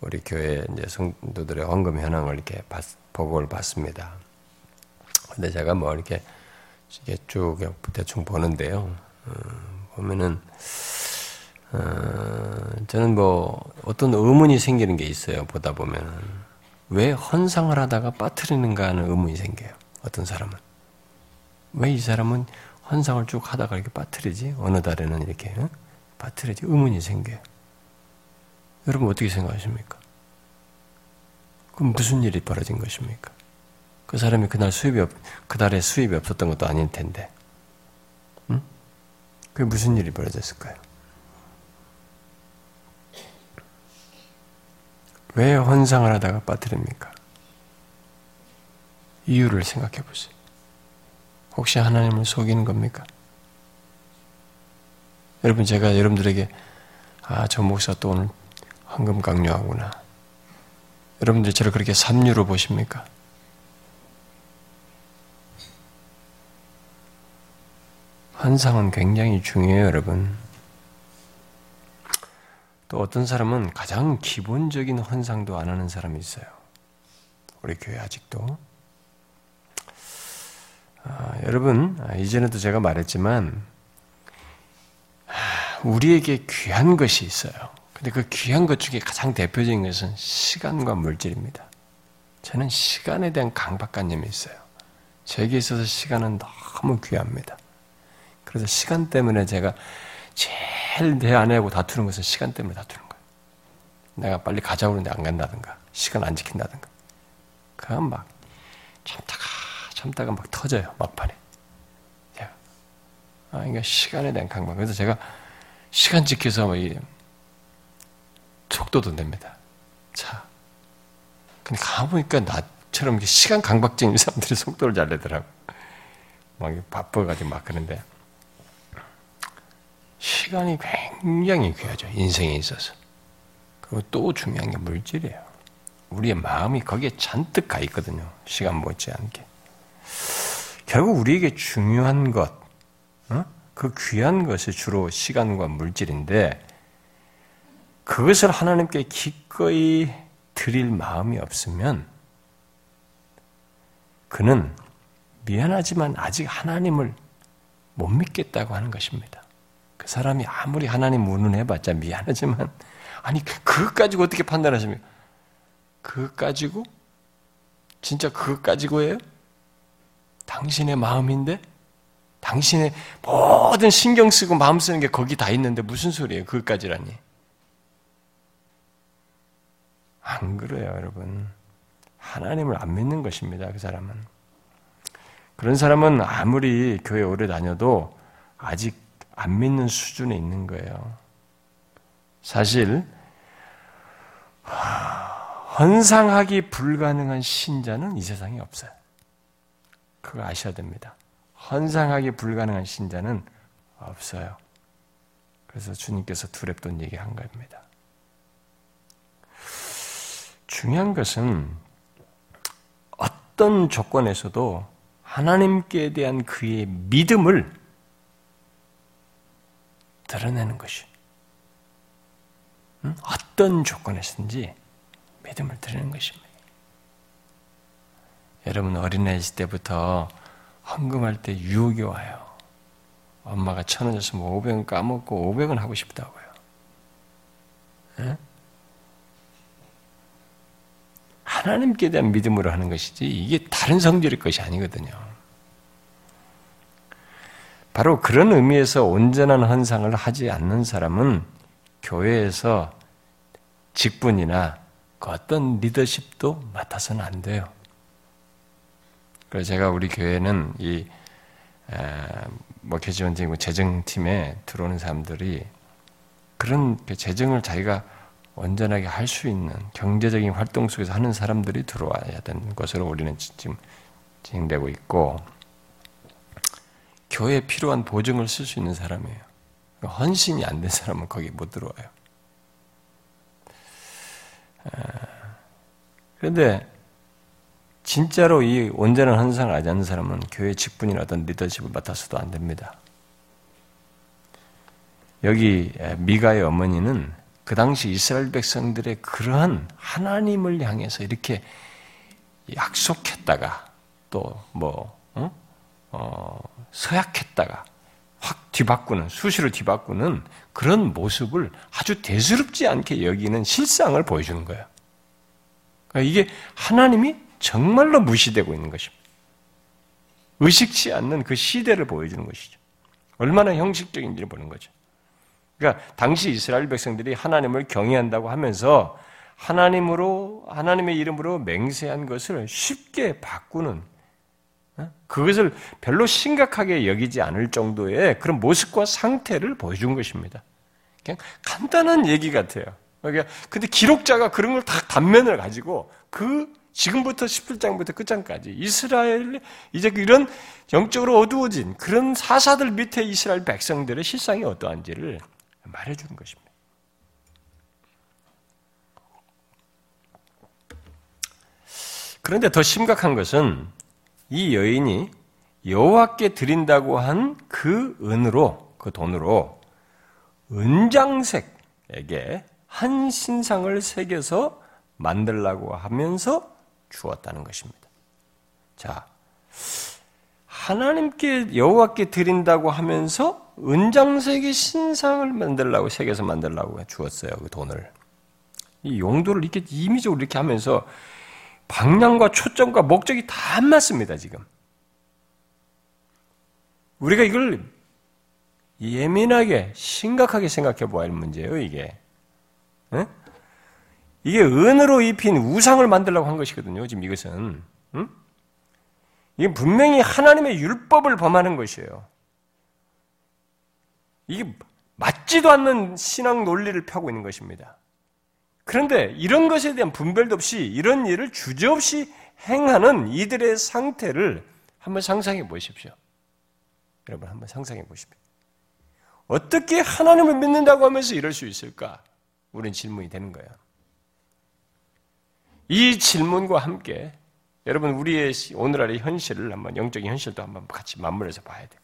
우리 교회 이제 성도들의 헌금 현황을 이렇게 봤, 보고를 받습니다. 근데 제가 뭐 이렇게 쭉 대충 보는데요. 어, 보면은 어, 저는 뭐 어떤 의문이 생기는 게 있어요. 보다 보면 왜 헌상을 하다가 빠뜨리는가 하는 의문이 생겨요. 어떤 사람은 왜 이 사람은 헌상을 쭉 하다가 이렇게 빠뜨리지? 어느 달에는 이렇게 어? 빠뜨리지? 의문이 생겨요. 여러분 어떻게 생각하십니까? 그럼 무슨 일이 벌어진 것입니까? 그 사람이 그날 수입이 없, 그달에 수입이 없었던 것도 아닐 텐데. 응? 그게 무슨 일이 벌어졌을까요? 왜 헌상을 하다가 빠뜨립니까? 이유를 생각해 보세요. 혹시 하나님을 속이는 겁니까? 여러분, 제가 여러분들에게, 아, 저 목사 또 오늘 황금 강요하구나. 여러분들 저를 그렇게 삼류로 환상은 굉장히 중요해요, 여러분. 또 어떤 사람은 가장 기본적인 환상도 안 하는 사람이 있어요. 우리 교회 아직도. 아, 여러분, 아, 이전에도 제가 말했지만, 아, 우리에게 귀한 것이 있어요. 근데 그 귀한 것 중에 가장 대표적인 것은 시간과 물질입니다. 저는 시간에 대한 강박관념이 있어요. 제게 있어서 시간은 너무 귀합니다. 그래서 시간 때문에 제가 제일 내 아내하고 다투는 것은 시간 때문에 다투는 거예요. 내가 빨리 가자고 하는데 안 간다든가, 시간 안 지킨다든가. 그럼 막 참다가 참다가 막 터져요, 막판에. 아, 그러니까 시간에 대한 강박. 그래서 제가 시간 지켜서 뭐이 속도도 냅니다. 차. 근데 가보니까 나처럼 시간 강박증인 사람들이 속도를 잘 내더라고. 막 바빠가지고 막 그런데. 시간이 굉장히 귀하죠. 인생에 있어서. 그리고 또 중요한 게 물질이에요. 우리의 마음이 거기에 잔뜩 가 있거든요. 시간 못지않게. 결국 우리에게 중요한 것, 어? 그 귀한 것이 주로 시간과 물질인데, 그것을 하나님께 기꺼이 드릴 마음이 없으면, 그는 미안하지만 아직 하나님을 못 믿겠다고 하는 것입니다. 그 사람이 아무리 하나님 운운해봤자 미안하지만, 아니, 그것 가지고 어떻게 판단하십니까? 그것 가지고? 진짜 그것 가지고예요? 당신의 마음인데? 당신의 모든 신경 쓰고 마음 쓰는 게 거기 다 있는데 무슨 소리예요? 그것까지라니. 안 그래요, 여러분. 하나님을 안 믿는 것입니다, 그 사람은. 그런 사람은 아무리 교회 오래 다녀도 아직 안 믿는 수준에 있는 거예요. 사실, 헌상하기 불가능한 신자는 이 세상에 없어요. 그거 아셔야 됩니다. 헌상하기 불가능한 신자는 없어요. 그래서 주님께서 두렵던 얘기 한 겁니다. 중요한 것은 어떤 조건에서도 하나님께 대한 그의 믿음을 드러내는 것이 어떤 조건에서든지 믿음을 드리는 것입니다. 여러분 어린아이 때부터 헌금할 때 유혹이 와요. 엄마가 천 원 줬으면 500원 까먹고 500원 하고 싶다고요. 네? 하나님께 대한 믿음으로 하는 것이지 이게 다른 성질의 것이 아니거든요. 바로 그런 의미에서 온전한 헌상을 하지 않는 사람은 교회에서 직분이나 그 어떤 리더십도 맡아서는 안 돼요. 그래서 제가 우리 교회는 이 목회지원팀 뭐 재정팀에 들어오는 사람들이 그런 그 재정을 자기가 온전하게 할 수 있는 경제적인 활동 속에서 하는 사람들이 들어와야 되는 것으로 우리는 지금 진행되고 있고 교회에 필요한 보증을 쓸 수 있는 사람이에요. 헌신이 안 된 사람은 거기 못 들어와요. 그런데 진짜로 이 온전한 헌상을 하지 않는 사람은 교회 직분이나 어떤 리더십을 맡아서도 안 됩니다. 여기 미가의 어머니는 그 당시 이스라엘 백성들의 그러한 하나님을 향해서 이렇게 약속했다가 또뭐 어? 어, 서약했다가 확 뒤바꾸는 수시로 뒤바꾸는 그런 모습을 아주 대수롭지 않게 여기는 실상을 보여주는 거예요. 그러니까 이게 하나님이 정말로 무시되고 있는 것입니다. 의식치 않는 그 시대를 보여주는 것이죠. 얼마나 형식적인지를 보는 거죠. 그러니까 당시 이스라엘 백성들이 하나님을 경외한다고 하면서 하나님으로 하나님의 이름으로 맹세한 것을 쉽게 바꾸는 어? 그것을 별로 심각하게 여기지 않을 정도의 그런 모습과 상태를 보여준 것입니다. 그냥 간단한 얘기 같아요. 그러니까 근데 기록자가 그런 걸 다 단면을 가지고 그 지금부터 17장부터 끝장까지 이스라엘 이제 이런 영적으로 어두워진 그런 사사들 밑에 이스라엘 백성들의 실상이 어떠한지를 말해주는 것입니다. 그런데 더 심각한 것은 이 여인이 여호와께 드린다고 한 그 은으로 그 돈으로 은장색에게 한 신상을 새겨서 만들라고 하면서 주었다는 것입니다. 자, 하나님께 여호와께 드린다고 하면서 은장색의 신상을 만들라고 새겨서 만들라고 주었어요. 그 돈을. 이 용도를 이렇게 임의적으로 이렇게 하면서 방향과 초점과 목적이 다 안 맞습니다, 지금. 우리가 이걸 예민하게, 심각하게 생각해 보아야 할 문제예요, 이게. 네? 이게 은으로 입힌 우상을 만들려고 한 것이거든요, 지금 이것은. 응? 이게 분명히 하나님의 율법을 범하는 것이에요. 이게 맞지도 않는 신앙 논리를 펴고 있는 것입니다. 그런데 이런 것에 대한 분별도 없이 이런 일을 주저없이 행하는 이들의 상태를 한번 상상해 보십시오. 여러분 한번 상상해 보십시오. 어떻게 하나님을 믿는다고 하면서 이럴 수 있을까? 우리는 질문이 되는 거예요. 이 질문과 함께 여러분 우리의 오늘날의 현실을 한번 영적인 현실도 한번 같이 맞물려서 봐야 돼요.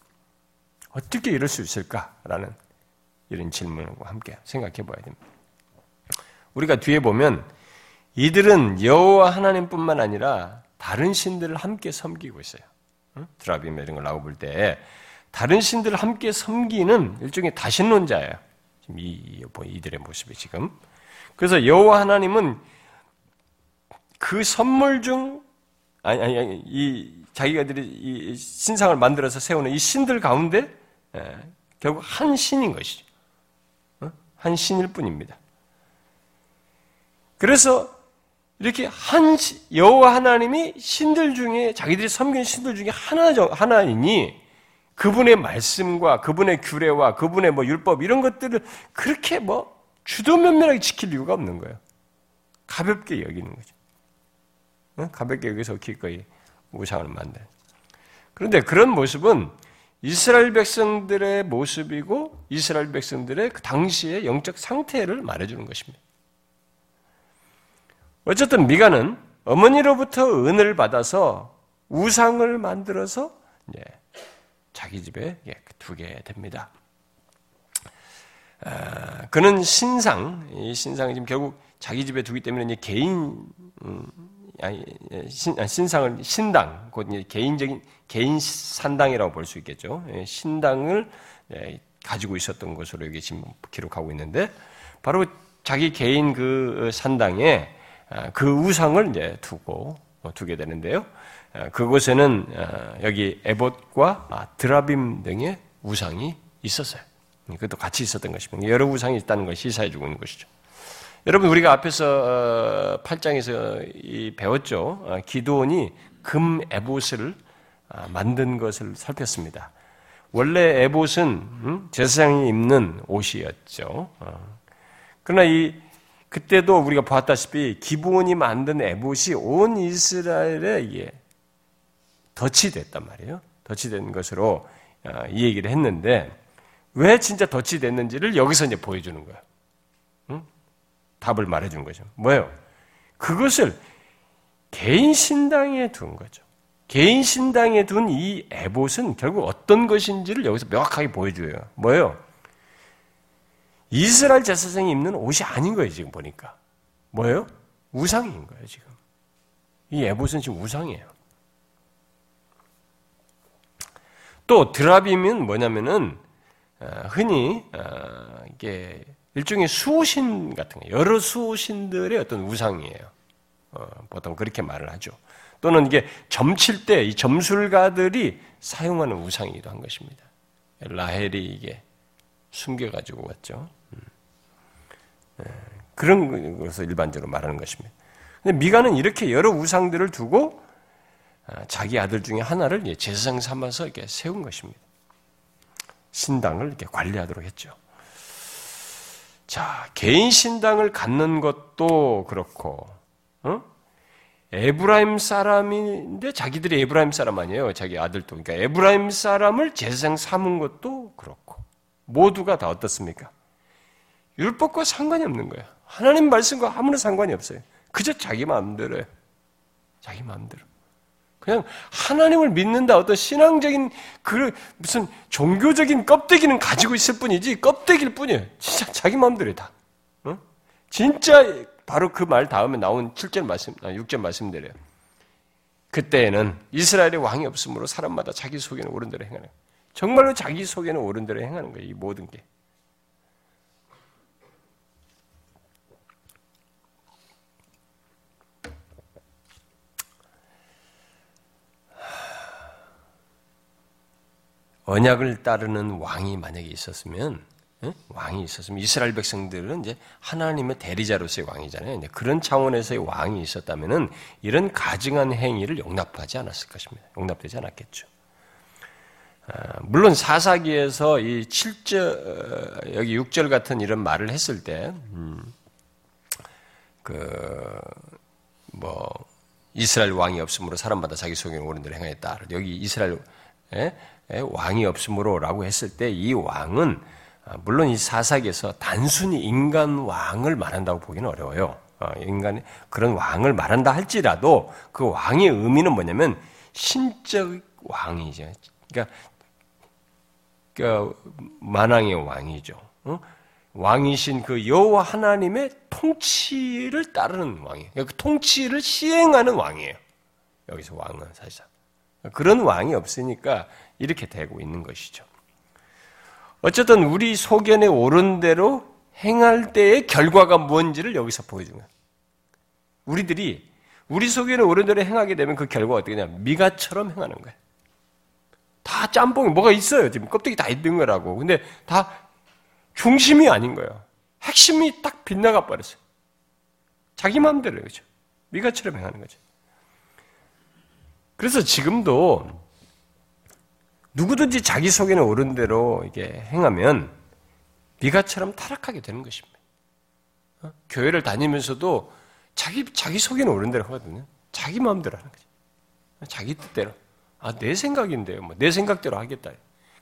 어떻게 이럴 수 있을까라는 이런 질문과 함께 생각해 봐야 됩니다. 우리가 뒤에 보면 이들은 여호와 하나님뿐만 아니라 다른 신들을 함께 섬기고 있어요. 드라빔 이런 걸 나오 볼때 다른 신들을 함께 섬기는 일종의 다신론자예요. 지금 이, 이들의 모습이 지금. 그래서 여호와 하나님은 그 선물 중 아니 아니, 이 자기가들이 이 신상을 만들어서 세우는 이 신들 가운데 예, 결국 한 신인 것이죠. 어? 한 신일 뿐입니다. 그래서 이렇게 한 여호와 하나님이 신들 중에 자기들이 섬기는 신들 중에 하나 하나이니 그분의 말씀과 그분의 규례와 그분의 뭐 율법 이런 것들을 그렇게 뭐 주도면밀하게 지킬 이유가 없는 거예요. 가볍게 여기는 거죠. 가볍게 여기서 기꺼이 우상을 만들. 그런데 그런 모습은 이스라엘 백성들의 모습이고 이스라엘 백성들의 그 당시의 영적 상태를 말해주는 것입니다. 어쨌든 미가는 어머니로부터 은을 받아서 우상을 만들어서 자기 집에 두게 됩니다. 아, 그는 신상, 이 신상을 지금 결국 자기 집에 두기 때문에 개인 음, 신, 아, 신상을 신당, 곧 개인적인 개인 산당이라고 볼 수 있겠죠. 예, 신당을 예, 가지고 있었던 것으로 여기 지금 기록하고 있는데 바로 자기 개인 그 산당에 아, 그 우상을 이제 두고 어, 두게 되는데요. 아, 그곳에는 여기 에봇과 드라빔 등의 우상이 있었어요. 그것도 같이 있었던 것입니다. 여러 우상이 있다는 걸 시사해 주고 있는 것이죠. 여러분 우리가 앞에서 8장에서 어, 배웠죠. 어, 기도원이 금 에봇을 아, 만든 것을 살폈습니다. 원래 에봇은 음, 제사장이 입는 옷이었죠. 어. 그러나 이 그때도 우리가 보았다시피 기부원이 만든 에봇이 온 이스라엘에 이게 덫이 됐단 말이에요. 덫이 된 것으로 이 얘기를 했는데 왜 진짜 덫이 됐는지를 여기서 이제 보여주는 거예요. 답을 말해 준 거죠. 뭐예요? 그것을 개인 신당에 둔 거죠. 개인 신당에 둔 이 에봇은 결국 어떤 것인지를 여기서 명확하게 보여줘요. 뭐예요? 이스라엘 제사장이 입는 옷이 아닌 거예요, 지금 보니까. 뭐예요? 우상인 거예요, 지금. 이 에봇은 지금 우상이에요. 또 드라빔은 뭐냐면은 어, 흔히 어, 이게 일종의 수호신 같은 거, 여러 수호신들의 어떤 우상이에요. 어, 보통 그렇게 말을 하죠. 또는 이게 점칠 때 이 점술가들이 사용하는 우상이기도 한 것입니다. 라헬이 이게 숨겨가지고 왔죠. 음. 네, 그런 것을 일반적으로 말하는 것입니다. 근데 미가는 이렇게 여러 우상들을 두고 아, 자기 아들 중에 하나를 제사장 삼아서 이렇게 세운 것입니다. 신당을 이렇게 관리하도록 했죠. 자, 개인 신당을 갖는 것도 그렇고, 어? 에브라임 사람인데 자기들이 에브라임 사람 아니에요. 자기 아들도. 그러니까 에브라임 사람을 제사장 삼은 것도 그렇고, 모두가 다 어떻습니까? 율법과 상관이 없는 거예요. 하나님 말씀과 아무런 상관이 없어요. 그저 자기 마음대로예요. 자기 마음대로. 그냥 하나님을 믿는다 어떤 신앙적인 그 무슨 종교적인 껍데기는 가지고 있을 뿐이지 껍데기일 뿐이에요. 진짜 자기 마음대로 다. 어? 진짜 바로 그 말 다음에 나온 7절 말씀, 6절 아, 말씀대로요. 그때에는 이스라엘의 왕이 없으므로 사람마다 자기 속에는 옳은 대로 행하는 거예요. 정말로 자기 속에는 옳은 대로 행하는 거예요. 이 모든 게. 언약을 따르는 왕이 만약에 있었으면 왕이 있었으면 이스라엘 백성들은 이제 하나님의 대리자로서의 왕이잖아요. 그런 차원에서의 왕이 있었다면은 이런 가증한 행위를 용납하지 않았을 것입니다. 용납되지 않았겠죠. 아, 물론 사사기에서 이 7절 여기 6절 같은 이런 말을 했을 때 음, 그뭐 이스라엘 왕이 없으므로 사람마다 자기 속에 옳은 대로 행하였다. 여기 이스라엘 왕이 없으므로라고 했을 때 이 왕은 아, 물론 이 사사기에서 단순히 인간 왕을 말한다고 보기는 어려워요. 아, 인간 그런 왕을 말한다 할지라도 그 왕의 의미는 뭐냐면 신적 왕이죠. 그러니까 그 만왕의 왕이죠. 왕이신 그 여호와 하나님의 통치를 따르는 왕이에요. 그 통치를 시행하는 왕이에요. 여기서 왕은 사실상 그런 왕이 없으니까 이렇게 되고 있는 것이죠. 어쨌든 우리 소견에 옳은 대로 행할 때의 결과가 뭔지를 여기서 보여주는 거예요. 우리들이 우리 속에는 옳은 대로 행하게 되면 그 결과가 어떻게 되냐 미가처럼 행하는 거예요. 다 짬뽕이 뭐가 있어요. 지금 껍데기 다 있는 거라고. 근데 다 중심이 아닌 거예요. 핵심이 딱 빗나가 버렸어요. 자기 마음대로 그죠. 미가처럼 행하는 거죠. 그래서 지금도 누구든지 자기 속에는 옳은 대로 이게 행하면 미가처럼 타락하게 되는 것입니다. 어? 교회를 다니면서도 자기 자기 속에는 옳은 대로 하거든요. 자기 마음대로 하는 거죠. 자기 뜻대로. 아, 내 생각인데요. 뭐, 내 생각대로 하겠다.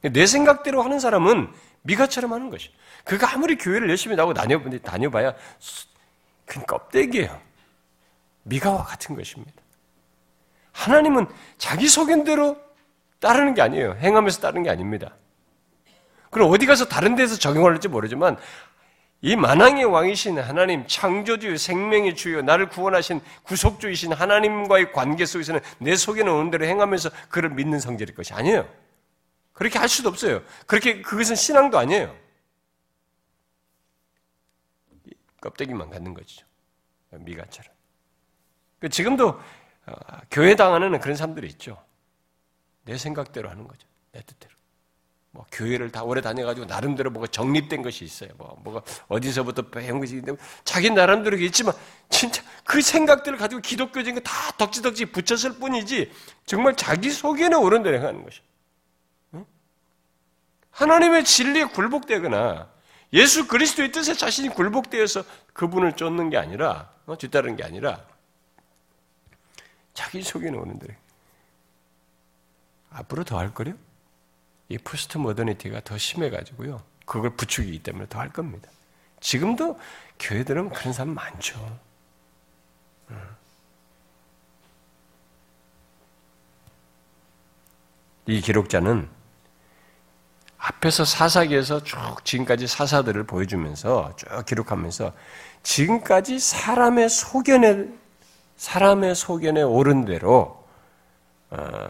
내 생각대로 하는 사람은 미가처럼 하는 것이. 그가 아무리 교회를 열심히 나오고 다녀, 다녀봐야, 그 껍데기예요. 미가와 같은 것입니다. 하나님은 자기 소견대로 따르는 게 아니에요. 행하면서 따르는 게 아닙니다. 그럼 어디 가서 다른 데서 적용할지 모르지만 이 만왕의 왕이신 하나님, 창조주, 생명의 주요, 나를 구원하신 구속주이신 하나님과의 관계 속에서는 내 속에는 오는 대로 행하면서 그를 믿는 성질일 것이 아니에요. 그렇게 할 수도 없어요. 그렇게 그것은 신앙도 아니에요. 껍데기만 갖는 것이죠. 미가처럼. 그 지금도 어, 교회 당하는 그런 사람들이 있죠. 내 생각대로 하는 거죠. 내 뜻대로. 뭐 교회를 다 오래 다녀가지고 나름대로 뭐가 정립된 것이 있어요. 뭐 뭐가 어디서부터 배운 것이 있는데 자기 나름대로 있지만 진짜 그 생각들을 가지고 기독교적인 거 다 덕지덕지 붙였을 뿐이지 정말 자기 속에는 옳은 대로 행하는 것이. 하나님의 진리에 굴복되거나 예수 그리스도의 뜻에 자신이 굴복되어서 그분을 쫓는 게 아니라 어, 뒤따르는 게 아니라 자기 옳은 대로. 앞으로 더 할 거요? 이 포스트 모더니티가 더 심해가지고요. 그걸 부추기기 때문에 더 할 겁니다. 지금도 교회들은 그런 사람 많죠. 이 기록자는 앞에서 사사기에서 쭉 지금까지 사사들을 보여주면서 쭉 기록하면서 지금까지 사람의 소견에 사람의 소견에 옳은 대로 어,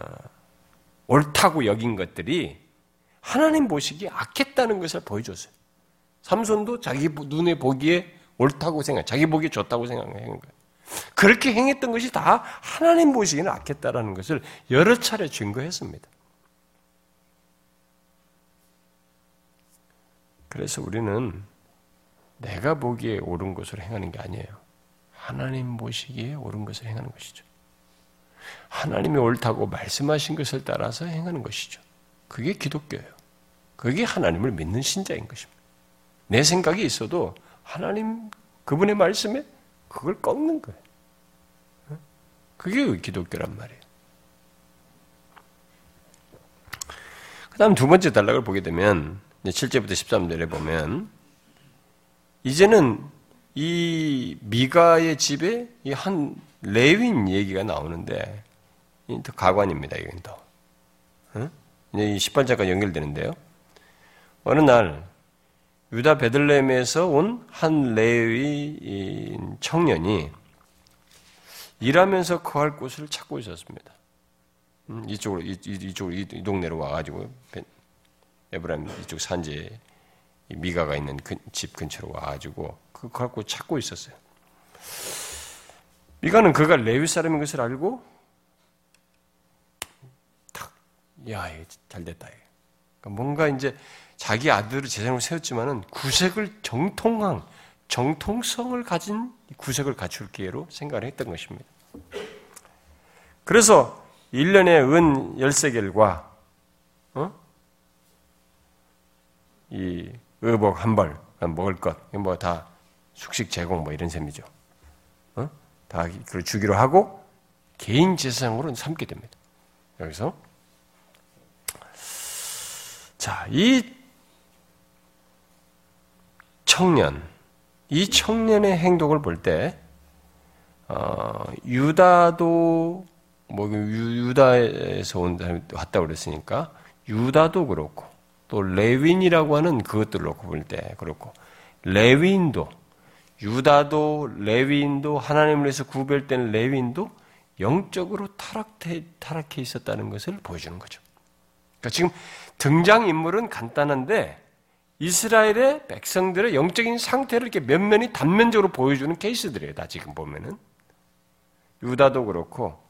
옳다고 여긴 것들이 하나님 보시기에 악했다는 것을 보여줬어요. 삼손도 자기 눈에 보기에 옳다고 생각, 자기 보기에 좋다고 생각한 거예요. 그렇게 행했던 것이 다 하나님 보시기에는 악했다라는 것을 여러 차례 증거했습니다. 그래서 우리는 내가 보기에 옳은 것을 행하는 게 아니에요. 하나님 보시기에 옳은 것을 행하는 것이죠. 하나님이 옳다고 말씀하신 것을 따라서 행하는 것이죠. 그게 기독교예요. 그게 하나님을 믿는 신자인 것입니다. 내 생각이 있어도 하나님 그분의 말씀에 그걸 꺾는 거예요. 그게 기독교란 말이에요. 그 다음 두 번째 단락을 보게 되면 7절부터 13절에 보면 이제는 이 미가의 집에 한 레윈 얘기가 나오는데 더 가관입니다. 이건 더. 응? 이제 이 18장과 연결되는데요. 어느 날 유다 베들레헴에서 온 한 레위 청년이 일하면서 거할 곳을 찾고 있었습니다. 음, 이쪽으로 이, 쪽으로 이, 동네로 와가지고 에브라임 이쪽 산지 미가가 있는 집 근처로 와가지고 그 거할 곳 찾고 있었어요. 미가는 그가 레위 사람인 것을 알고 탁, 야, 잘 됐다. 그러니까 뭔가 이제 자기 아들을 제사장으로 세웠지만은 구색을 정통한 정통성을 가진 구색을 갖출 기회로 생각을 했던 것입니다. 그래서 1년에 은 13개일과 어? 이 의복 한 벌, 먹을 것, 뭐 다 숙식 제공 뭐 이런 셈이죠. 어? 다 그걸 주기로 하고 개인 재산으로 삼게 됩니다. 여기서 자, 이 청년, 이 청년의 행동을 볼 때, 어, 유다도, 뭐, 유다에서 온 사람이 왔다고 그랬으니까, 유다도 그렇고, 또 레윈이라고 하는 그것들을 놓고 볼 때 그렇고, 레윈도, 유다도, 레윈도, 하나님을 위해서 구별된 레윈도 영적으로 타락해, 타락해 있었다는 것을 보여주는 거죠. 그러니까 지금 등장 인물은 간단한데, 이스라엘의 백성들의 영적인 상태를 이렇게 면면이 단면적으로 보여주는 케이스들이에요. 다 지금 보면은. 유다도 그렇고.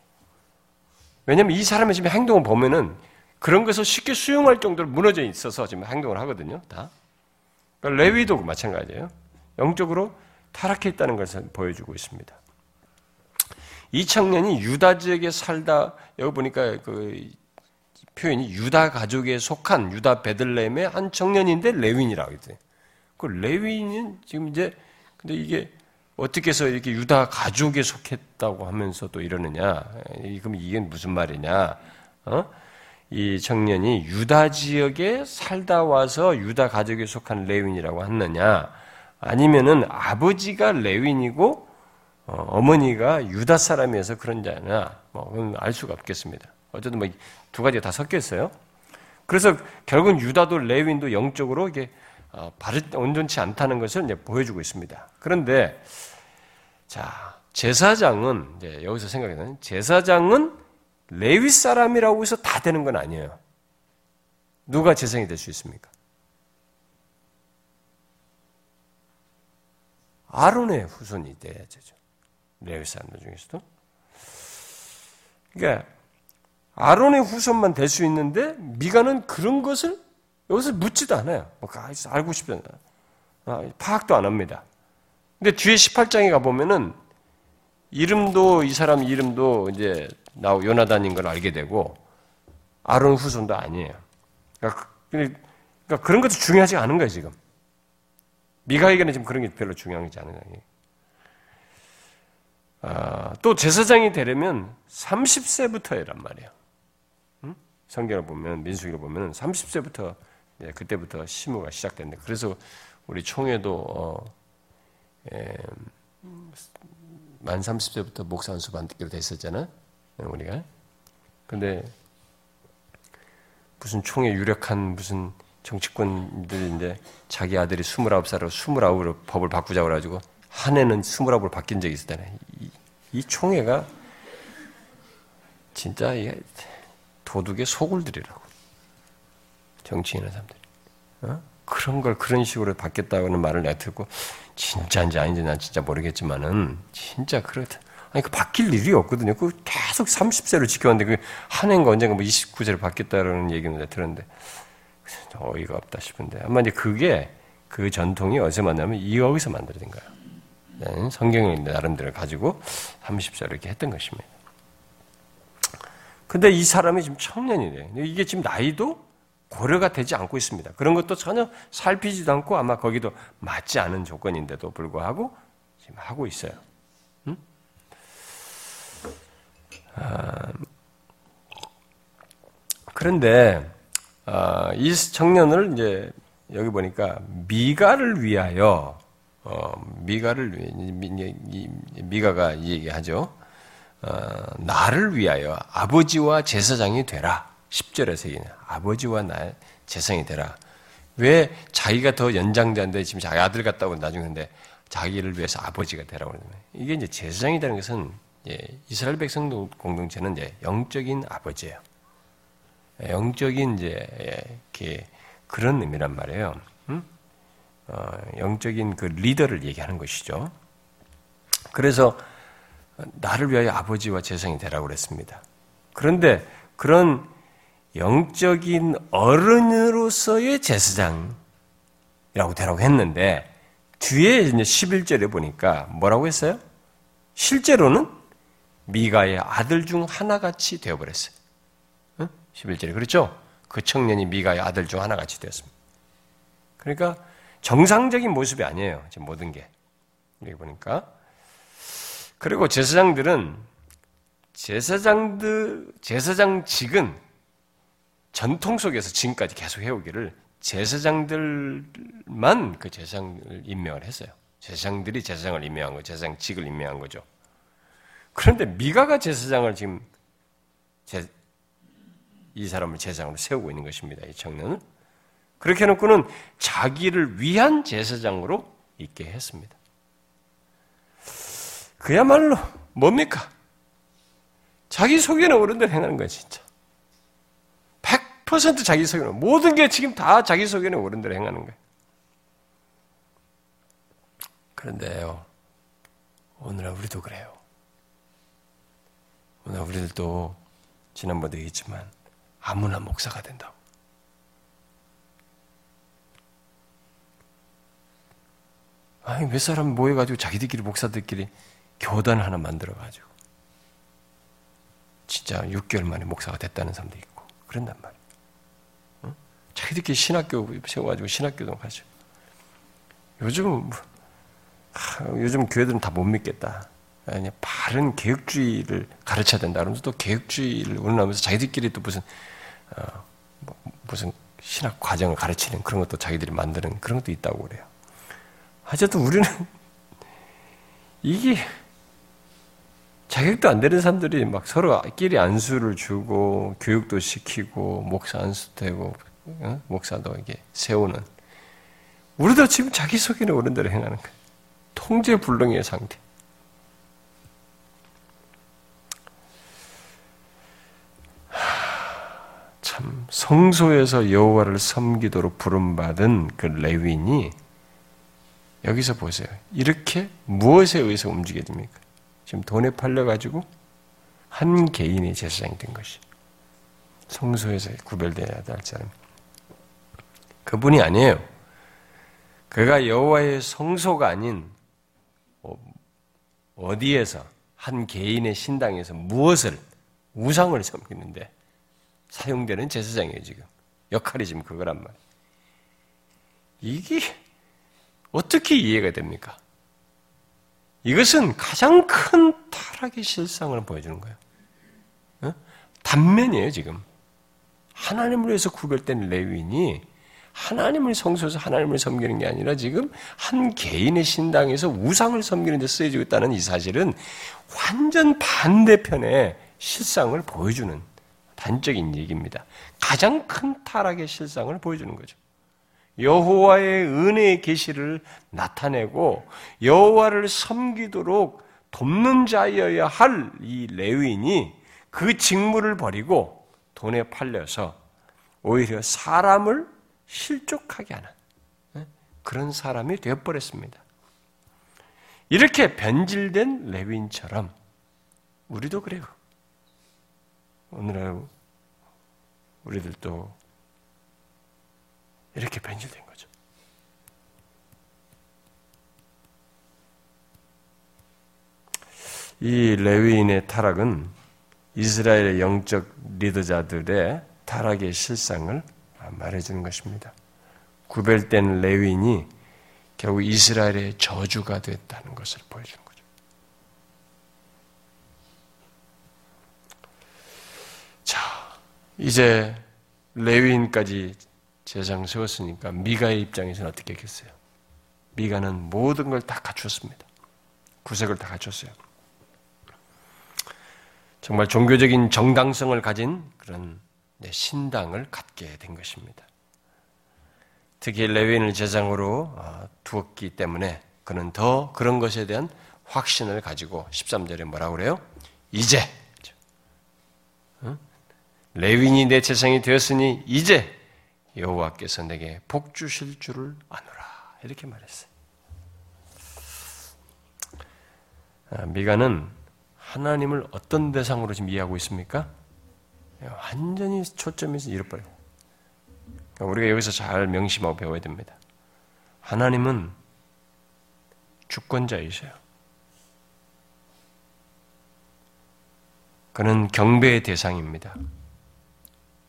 왜냐면 이 사람의 지금 행동을 보면은 그런 것을 쉽게 수용할 정도로 무너져 있어서 지금 행동을 하거든요. 다. 그러니까 레위도 마찬가지예요. 영적으로 타락해 있다는 것을 보여주고 있습니다. 이 청년이 유다 지역에 살다 여기 보니까 그 표현이 유다 가족에 속한 유다 베들레헴의 한 청년인데 레윈이라고 했어요. 그 레윈은 지금 이제 근데 이게 어떻게 해서 이렇게 유다 가족에 속했다고 하면서 또 이러느냐? 그럼 이게 무슨 말이냐? 어? 이 청년이 유다 지역에 살다 와서 유다 가족에 속한 레위인이라고 했느냐? 아니면은 아버지가 레위인이고 어, 머니가 유다 사람이어서 그런 자냐? 뭐알 수가 없겠습니다. 어쨌든 뭐 두 가지가 다 섞여 있어요. 그래서 결국은 유다도 레위인도 영적으로 이게 어, 바르 온전치 않다는 것을 이제 보여주고 있습니다. 그런데 자 제사장은 이제 여기서 생각해는 제사장은 레위 사람이라고 해서 다 되는 건 아니에요. 누가 제사장이 될 수 있습니까? 아론의 후손이 돼야죠. 레위 사람들 중에서도. 그러니까 아론의 후손만 될 수 있는데 미가는 그런 것을 여기서 묻지도 않아요. 뭐 알고 않아요. 파악도 안 합니다. 근데 뒤에 18장에 가 보면은 이름도 이 사람 이름도 이제 나오 요나단인 걸 알게 되고 아론 후손도 아니에요. 그러니까, 그러니까 그런 것도 중요하지 않은 거예요 지금. 미가에게는 지금 그런 게 별로 중요하지 않은 거예요. 아, 또 제사장이 되려면 30세부터란 말이에요. 성경을 보면 민수기를 보면 30세부터 그때부터 심우가 시작된다. 그래서 우리 총회도 어, 에, 만 30세부터 목사 한수 받기로 됐었잖아. 우리가. 근데 무슨 총회 유력한 무슨 정치권들인데 자기 아들이 29살로 29으로 법을 바꾸자고 그래가지고 한 해는 29을 바뀐 적이 있었다네. 이, 이 총회가 진짜 도둑의 소굴들이라고. 정치인의 사람들이. 어? 그런 걸 그런 식으로 받겠다는 말을 내가 듣고, 진짜인지 아닌지 난 진짜 모르겠지만은, 진짜 그렇다. 아니, 그 바뀔 일이 없거든요. 그 계속 30세를 지켜왔는데, 그 한 해인가 언젠가 뭐 29세를 받겠다라는 얘기는 내가 들었는데, 어이가 없다 싶은데. 아마 이제 그게, 그 전통이 어디서 만나면 여기서 만들어진 거예요. 네, 성경의 나름대로 가지고 30세를 이렇게 했던 것입니다. 근데 이 사람이 지금 청년이래. 이게 지금 나이도 고려가 되지 않고 있습니다. 그런 것도 전혀 살피지도 않고 아마 거기도 맞지 않은 조건인데도 불구하고 지금 하고 있어요. 음? 아, 그런데 아, 이 청년을 이제 여기 보니까 미가를 위하여 어, 미가를 미, 미, 가가 이 얘기하죠. 어, 나를 위하여 아버지와 제사장이 되라. 10절에서 얘기는 아버지와 나 제사장이 되라. 왜 자기가 더 연장자인데 지금 자기 아들 같다고 나중에 근데 자기를 위해서 아버지가 되라고 그러는 이게 이제 제사장이 되는 것은 예, 이스라엘 백성 공동체는 이제 영적인 아버지예요. 예, 영적인 이제 예, 그런 의미란 말이에요. 음? 어, 영적인 그 리더를 얘기하는 것이죠. 그래서 나를 위하여 아버지와 재성이 되라고 그랬습니다. 그런데 그런 영적인 어른으로서의 제사장이라고 되라고 했는데 뒤에 이제 11절에 보니까 뭐라고 했어요? 실제로는 미가의 아들 중 하나같이 되어버렸어요. 응? 11절에 그렇죠? 그 청년이 미가의 아들 중 하나같이 되었습니다. 그러니까 정상적인 모습이 아니에요. 지금 모든 게. 여기 보니까. 그리고 제사장들은 제사장들, 제사장직은 전통 속에서 지금까지 계속 해오기를 제사장들만 그 제사장을 임명을 했어요. 제사장들이 제사장을 임명한 거, 제사장직을 임명한 거죠. 그런데 미가가 제사장을 지금 제, 이 사람을 제사장으로 세우고 있는 것입니다. 이 청년은. 그렇게 해놓고는 자기를 위한 제사장으로 있게 했습니다. 그야말로 뭡니까? 자기 속에는 어른들 행하는 거야, 진짜. 100% 자기 속에는, 모든 게 지금 다 자기 속에는 어른들 행하는 거예요. 그런데요, 오늘은 우리도 그래요. 오늘 우리들도 지난번도 얘기했지만, 아무나 목사가 된다고. 아니, 몇 사람 모여가지고 자기들끼리 목사들끼리 교단 하나 만들어가지고. 진짜 6개월 만에 목사가 됐다는 사람도 있고, 그런단 말이에요. 어? 자기들끼리 신학교 세워가지고 신학교도 가죠. 요즘, 뭐, 아, 요즘 교회들은 다 못 믿겠다. 아니, 바른 개혁주의를 가르쳐야 된다. 그러면서 또 개혁주의를 운운하면서 자기들끼리 또 무슨 무슨 신학 과정을 가르치는 그런 것도 자기들이 만드는 그런 것도 있다고 그래요. 하여튼 우리는 이게 자격도 안 되는 사람들이 막 서로 끼리 안수를 주고 교육도 시키고 목사 안수 되고 어? 목사도 이게 세우는 우리도 지금 자기 속에는 옳은 대로 행하는 거예요. 통제 불능의 상태. 참 성소에서 여호와를 섬기도록 부름받은 그 레위인이 여기서 보세요. 이렇게 무엇에 의해서 움직이게 됩니까? 지금 돈에 팔려가지고 한 개인의 제사장이 된 것이. 성소에서 구별되어야 할 사람. 그분이 아니에요. 그가 여호와의 성소가 아닌 어, 어디에서 한 개인의 신당에서 무엇을 우상을 섬기는데 사용되는 제사장이에요, 지금. 역할이 지금 그거란 말이에요. 이게 어떻게 이해가 됩니까? 이것은 가장 큰 타락의 실상을 보여주는 거예요. 어? 단면이에요, 지금. 하나님을 위해서 구별된 레위인이 하나님을 성소에서 하나님을 섬기는 게 아니라 지금 한 개인의 신당에서 우상을 섬기는 데 쓰여지고 있다는 이 사실은 완전 반대편의 실상을 보여주는 단적인 얘기입니다. 가장 큰 타락의 실상을 보여주는 거죠. 여호와의 은혜의 계시를 나타내고 여호와를 섬기도록 돕는 자여야 할 이 레위인이 그 직무를 버리고 돈에 팔려서 오히려 사람을 실족하게 하는 예? 그런 사람이 되어버렸습니다. 이렇게 변질된 레위인처럼 우리도 그래요. 오늘날 우리들도 이렇게 변질된 거죠. 이 레위인의 타락은 이스라엘의 영적 리더자들의 타락의 실상을 말해주는 것입니다. 구별된 레위인이 결국 이스라엘의 저주가 됐다는 것을 거죠. 자, 이제 레위인까지 제장 세웠으니까 미가의 입장에서는 어떻게 했겠어요? 미가는 모든 걸 다 갖췄습니다. 구색을 다 갖췄어요. 정말 종교적인 정당성을 가진 그런 신당을 갖게 된 것입니다. 특히 레위인을 제장으로 어, 두었기 때문에 그는 더 그런 것에 대한 확신을 가지고 13절에 뭐라고 그래요? 이제 레윈이 내 재상이 되었으니 이제 여호와께서 내게 복 주실 줄을 아노라 이렇게 말했어요. 아, 미가는 하나님을 어떤 대상으로 지금 이해하고 있습니까? 완전히 초점에서 잃어버려. 우리가 여기서 잘 명심하고 배워야 됩니다. 하나님은 주권자이세요. 그는 경배의 대상입니다.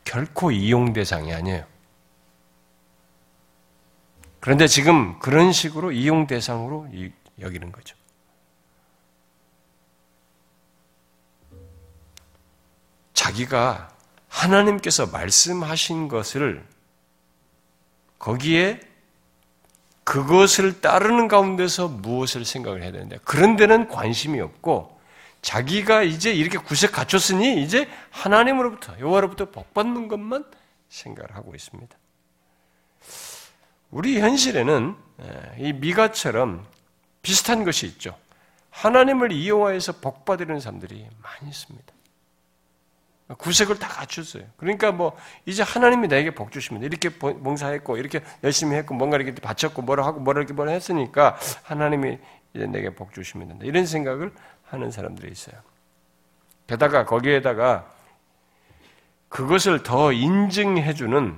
결코 이용 대상이 아니에요. 그런데 지금 그런 식으로 이용 대상으로 여기는 거죠. 자기가 하나님께서 말씀하신 것을 거기에 그것을 따르는 가운데서 무엇을 생각을 해야 되는데 그런 데는 관심이 없고 자기가 이제 이렇게 구색 갖췄으니 이제 하나님으로부터 여호와로부터 복 받는 것만 생각을 하고 있습니다. 우리 현실에는 이 미가처럼 비슷한 것이 있죠. 하나님을 이용하여서 복 받으려는 사람들이 많이 있습니다. 구색을 다 갖췄어요. 그러니까 뭐 이제 하나님이 나에게 복 주시면 이렇게 봉사했고 이렇게 열심히 했고 뭔가 이렇게 바쳤고 뭐라 하고 뭐라 이렇게 뭐라 했으니까 하나님이 이제 내게 복 주시면 된다. 이런 생각을 하는 사람들이 있어요. 게다가 거기에다가 그것을 더 인증해주는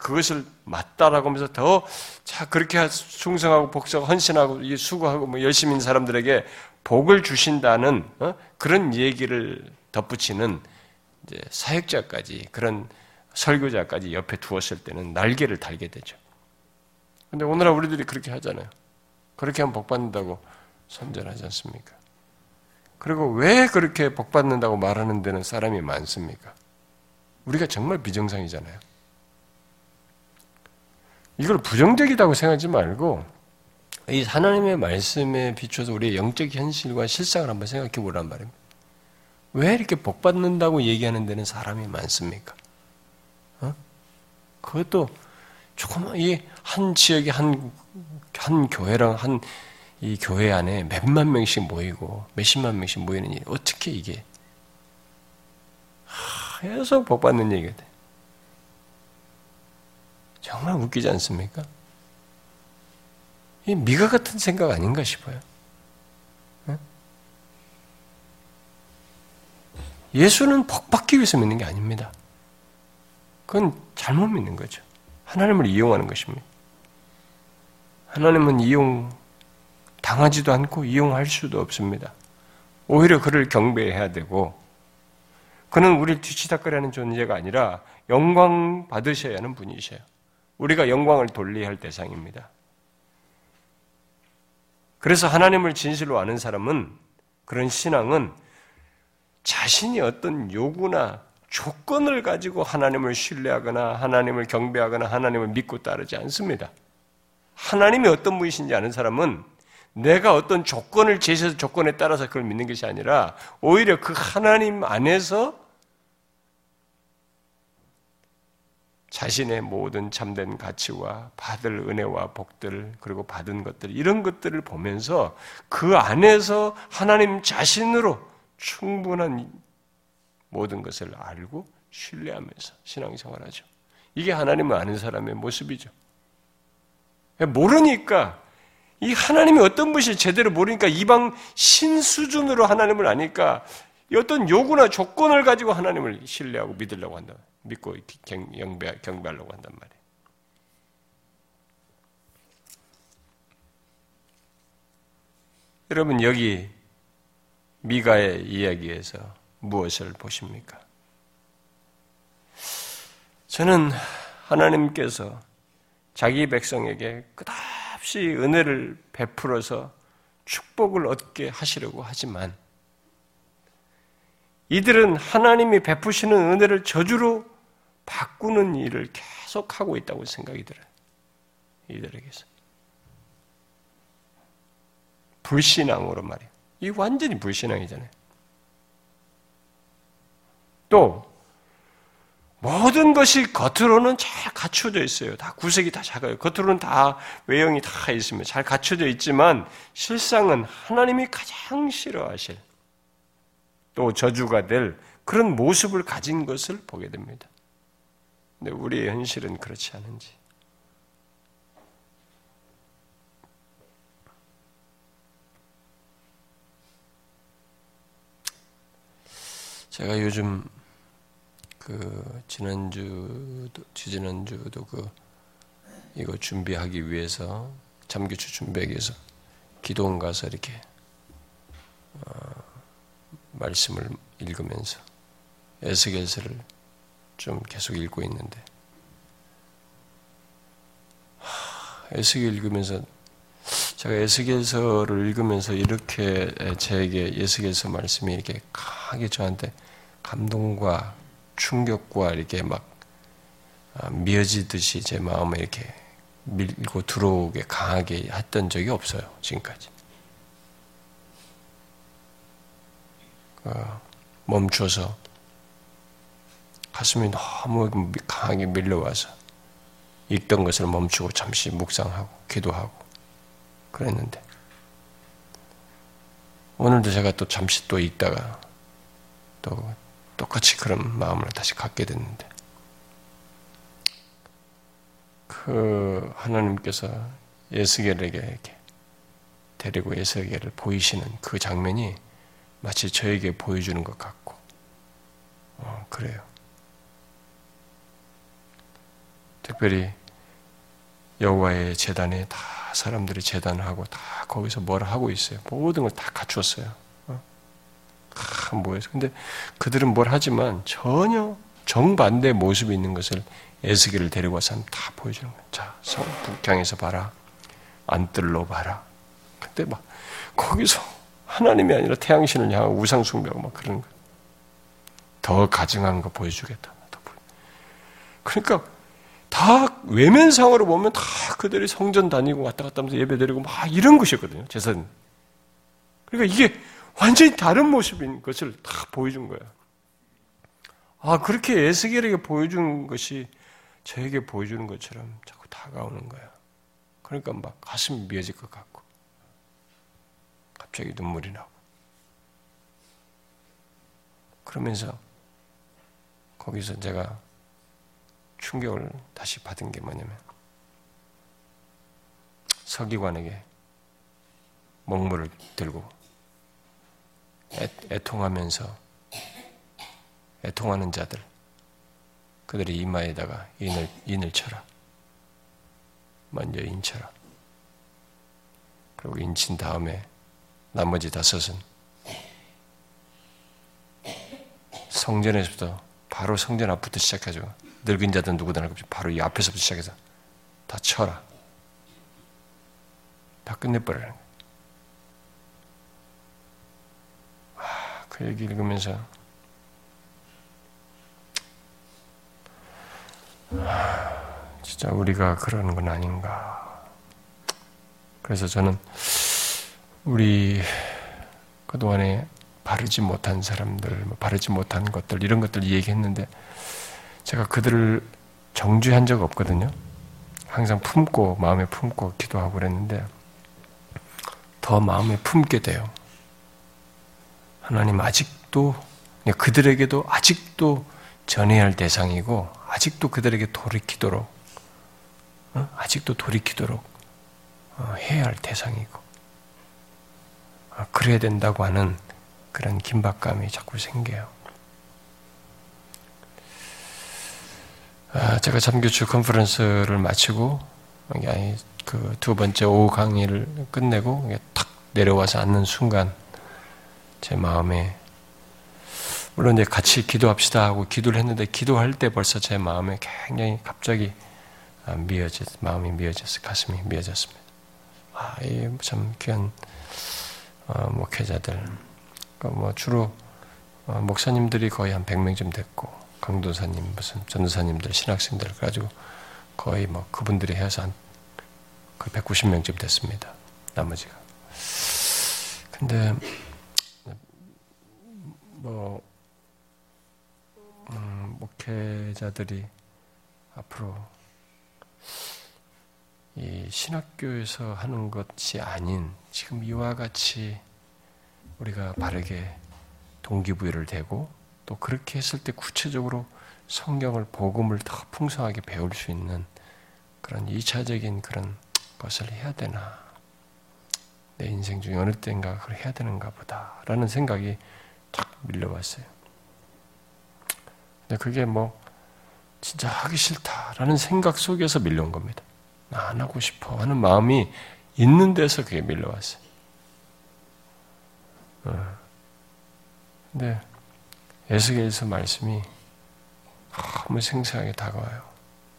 그것을 맞다라고 하면서 더 자 그렇게 충성하고 복수하고 헌신하고 수고하고 뭐 있는 사람들에게 복을 주신다는 어? 그런 얘기를 덧붙이는 이제 사역자까지 그런 설교자까지 옆에 두었을 때는 날개를 달게 되죠. 근데 오늘날 우리들이 그렇게 하잖아요. 그렇게 하면 복 받는다고 선전하지 않습니까? 그리고 왜 그렇게 복 받는다고 말하는 데는 사람이 많습니까? 우리가 정말 비정상이잖아요. 이걸 부정적이라고 생각하지 말고 이 하나님의 말씀에 비춰서 우리의 영적 현실과 실상을 한번 생각해 보란 말입니다. 왜 이렇게 복 받는다고 얘기하는 데는 사람이 많습니까? 어? 그것도 조그만 이한 지역의 한, 한 교회랑 한 이 교회 안에 몇만 명씩 모이고 몇십만 명씩 모이는 일 어떻게 이게 계속 복 받는 얘기가 돼. 정말 웃기지 않습니까? 이 미가 같은 생각 아닌가 싶어요. 예수는 복 받기 위해서 믿는 게 아닙니다. 그건 잘못 믿는 거죠. 하나님을 이용하는 것입니다. 하나님은 이용 당하지도 않고 이용할 수도 없습니다. 오히려 그를 경배해야 되고 그는 우리를 뒤치다거리하는 존재가 아니라 영광 받으셔야 하는 분이셔요. 우리가 영광을 돌리야 할 대상입니다. 그래서 하나님을 진실로 아는 사람은 그런 신앙은 자신이 어떤 요구나 조건을 가지고 하나님을 신뢰하거나 하나님을 경배하거나 하나님을 믿고 따르지 않습니다. 하나님이 어떤 분이신지 아는 사람은 내가 어떤 조건을 제시해서 조건에 따라서 그걸 믿는 것이 아니라 오히려 그 하나님 안에서 자신의 모든 참된 가치와 받을 은혜와 복들 그리고 받은 것들 이런 것들을 보면서 그 안에서 하나님 자신으로 충분한 모든 것을 알고 신뢰하면서 신앙생활하죠. 이게 하나님을 아는 사람의 모습이죠. 모르니까 이 하나님이 어떤 분이 제대로 모르니까 이방 신 수준으로 하나님을 아니까 어떤 요구나 조건을 가지고 하나님을 신뢰하고 믿으려고 한다. 믿고 경배, 경배하려고 한단 말이에요. 여러분 여기 미가의 이야기에서 무엇을 보십니까? 저는 하나님께서 자기 백성에게 끝없이 은혜를 베풀어서 축복을 얻게 하시려고 하지만 이들은 하나님이 베푸시는 은혜를 저주로 바꾸는 일을 계속하고 있다고 생각이 들어요. 이들에게서. 불신앙으로 말이에요. 이 완전히 불신앙이잖아요. 또 모든 것이 겉으로는 잘 갖춰져 있어요. 다 구색이 다 작아요. 겉으로는 다 외형이 다 있으면 잘 갖춰져 있지만 실상은 하나님이 가장 싫어하실 또 저주가 될 그런 모습을 가진 것을 보게 됩니다. 근데 우리의 현실은 그렇지 않은지. 제가 요즘 그 지난주도 지지난주도 그 이거 준비하기 위해서 잠교추 준비하기 위해서 기도원 가서 이렇게 어, 말씀을 읽으면서 에스겔서를 좀 계속 읽고 있는데. 에스겔 읽으면서 제가 에스겔서를 읽으면서 이렇게 제게 에스겔서 말씀이 이렇게 강하게 저한테 감동과 충격과 이렇게 막 아, 미어지듯이 제 마음에 이렇게 밀고 들어오게 강하게 했던 적이 없어요 지금까지. 어, 멈춰서 가슴이 너무 강하게 밀려와서 읽던 것을 멈추고 잠시 묵상하고 기도하고 그랬는데 오늘도 제가 또 잠시 또 읽다가 또 똑같이 그런 마음을 다시 갖게 됐는데 그 하나님께서 예스겔에게 이렇게 데리고 예스겔을 보이시는 그 장면이 마치 저에게 보여주는 것 같고 어, 그래요. 특별히 여호와의 재단에 다 사람들이 재단하고 다 거기서 뭘 하고 있어요. 모든 걸 다 갖추었어요. 어? 아, 뭐해서 근데 그들은 뭘 하지만 전혀 정반대 모습이 있는 것을 에스겔을 데리고 와서 다 보여주는 거예요. 자, 성 북향에서 봐라. 안뜰로 봐라. 근데 막 거기서 하나님이 아니라 태양신을 향하고 우상 숭배하고 막 그런 거. 더 가증한 거 보여주겠다. 그러니까 다 외면상으로 보면 다 그들이 성전 다니고 왔다 갔다 하면서 예배 드리고 막 이런 것이었거든요. 재산. 그러니까 이게 완전히 다른 모습인 것을 다 보여준 거예요. 아, 그렇게 에스겔에게 보여준 것이 저에게 보여주는 것처럼 자꾸 다가오는 거예요. 그러니까 막 가슴이 미어질 것 같고, 갑자기 눈물이 나고. 그러면서 거기서 제가 충격을 다시 받은 게 뭐냐면 서기관에게 먹물을 들고 애, 통하면서 애통하는 자들 그들의 이마에다가 인을 인을 쳐라 먼저 인쳐라 그리고 인친 다음에 나머지 다섯은 성전에서부터 바로 성전 앞부터 시작하죠. 늙은 자든 누구든 할것 바로 이 앞에서부터 시작해서 다 쳐라. 다 끝내버리는 거예요. 아, 그 얘기 읽으면서 아, 진짜 우리가 그러는 건 아닌가. 그래서 저는 우리 그동안에 바르지 못한 사람들, 뭐 바르지 못한 것들, 이런 것들 얘기했는데 제가 그들을 정죄한 적 없거든요. 항상 품고 마음에 품고 기도하고 그랬는데 더 마음에 품게 돼요. 하나님 아직도 그들에게도 아직도 전해야 할 대상이고 아직도 그들에게 돌이키도록 어? 아직도 돌이키도록 어, 해야 할 대상이고 어, 그래야 된다고 하는 그런 긴박감이 자꾸 생겨요. 아, 제가 잠교추 컨퍼런스를 마치고 그 두 번째 오후 강의를 끝내고 탁 내려와서 앉는 순간 제 마음에 물론 이제 같이 기도합시다 하고 기도를 했는데 기도할 때 벌써 제 마음에 굉장히 갑자기 아, 미어졌 마음이 미어졌어 가슴이 미어졌습니다. 아, 이참 귀한 어, 목회자들, 그러니까 뭐 주로 어, 목사님들이 거의 한 100명쯤 됐고 강도사님, 무슨 전도사님들, 신학생들 가지고 거의 뭐 그분들이 해서 한 190명쯤 됐습니다. 나머지가. 근데 뭐 음, 목회자들이 앞으로 이 신학교에서 하는 것이 아닌 지금 이와 같이 우리가 바르게 동기부여를 되고 또 그렇게 했을 때 구체적으로 성경을 복음을 더 풍성하게 배울 수 있는 그런 이차적인 그런 것을 해야 되나? 내 인생 중에 어느 때인가 그걸 해야 되는가 보다라는 생각이 탁 밀려왔어요. 근데 그게 뭐 진짜 하기 싫다라는 생각 속에서 밀려온 겁니다. 안 하고 싶어 하는 마음이 있는 데서 그게 밀려왔어요. 어. 근데 에스겔서 말씀이 너무 생생하게 다가와요.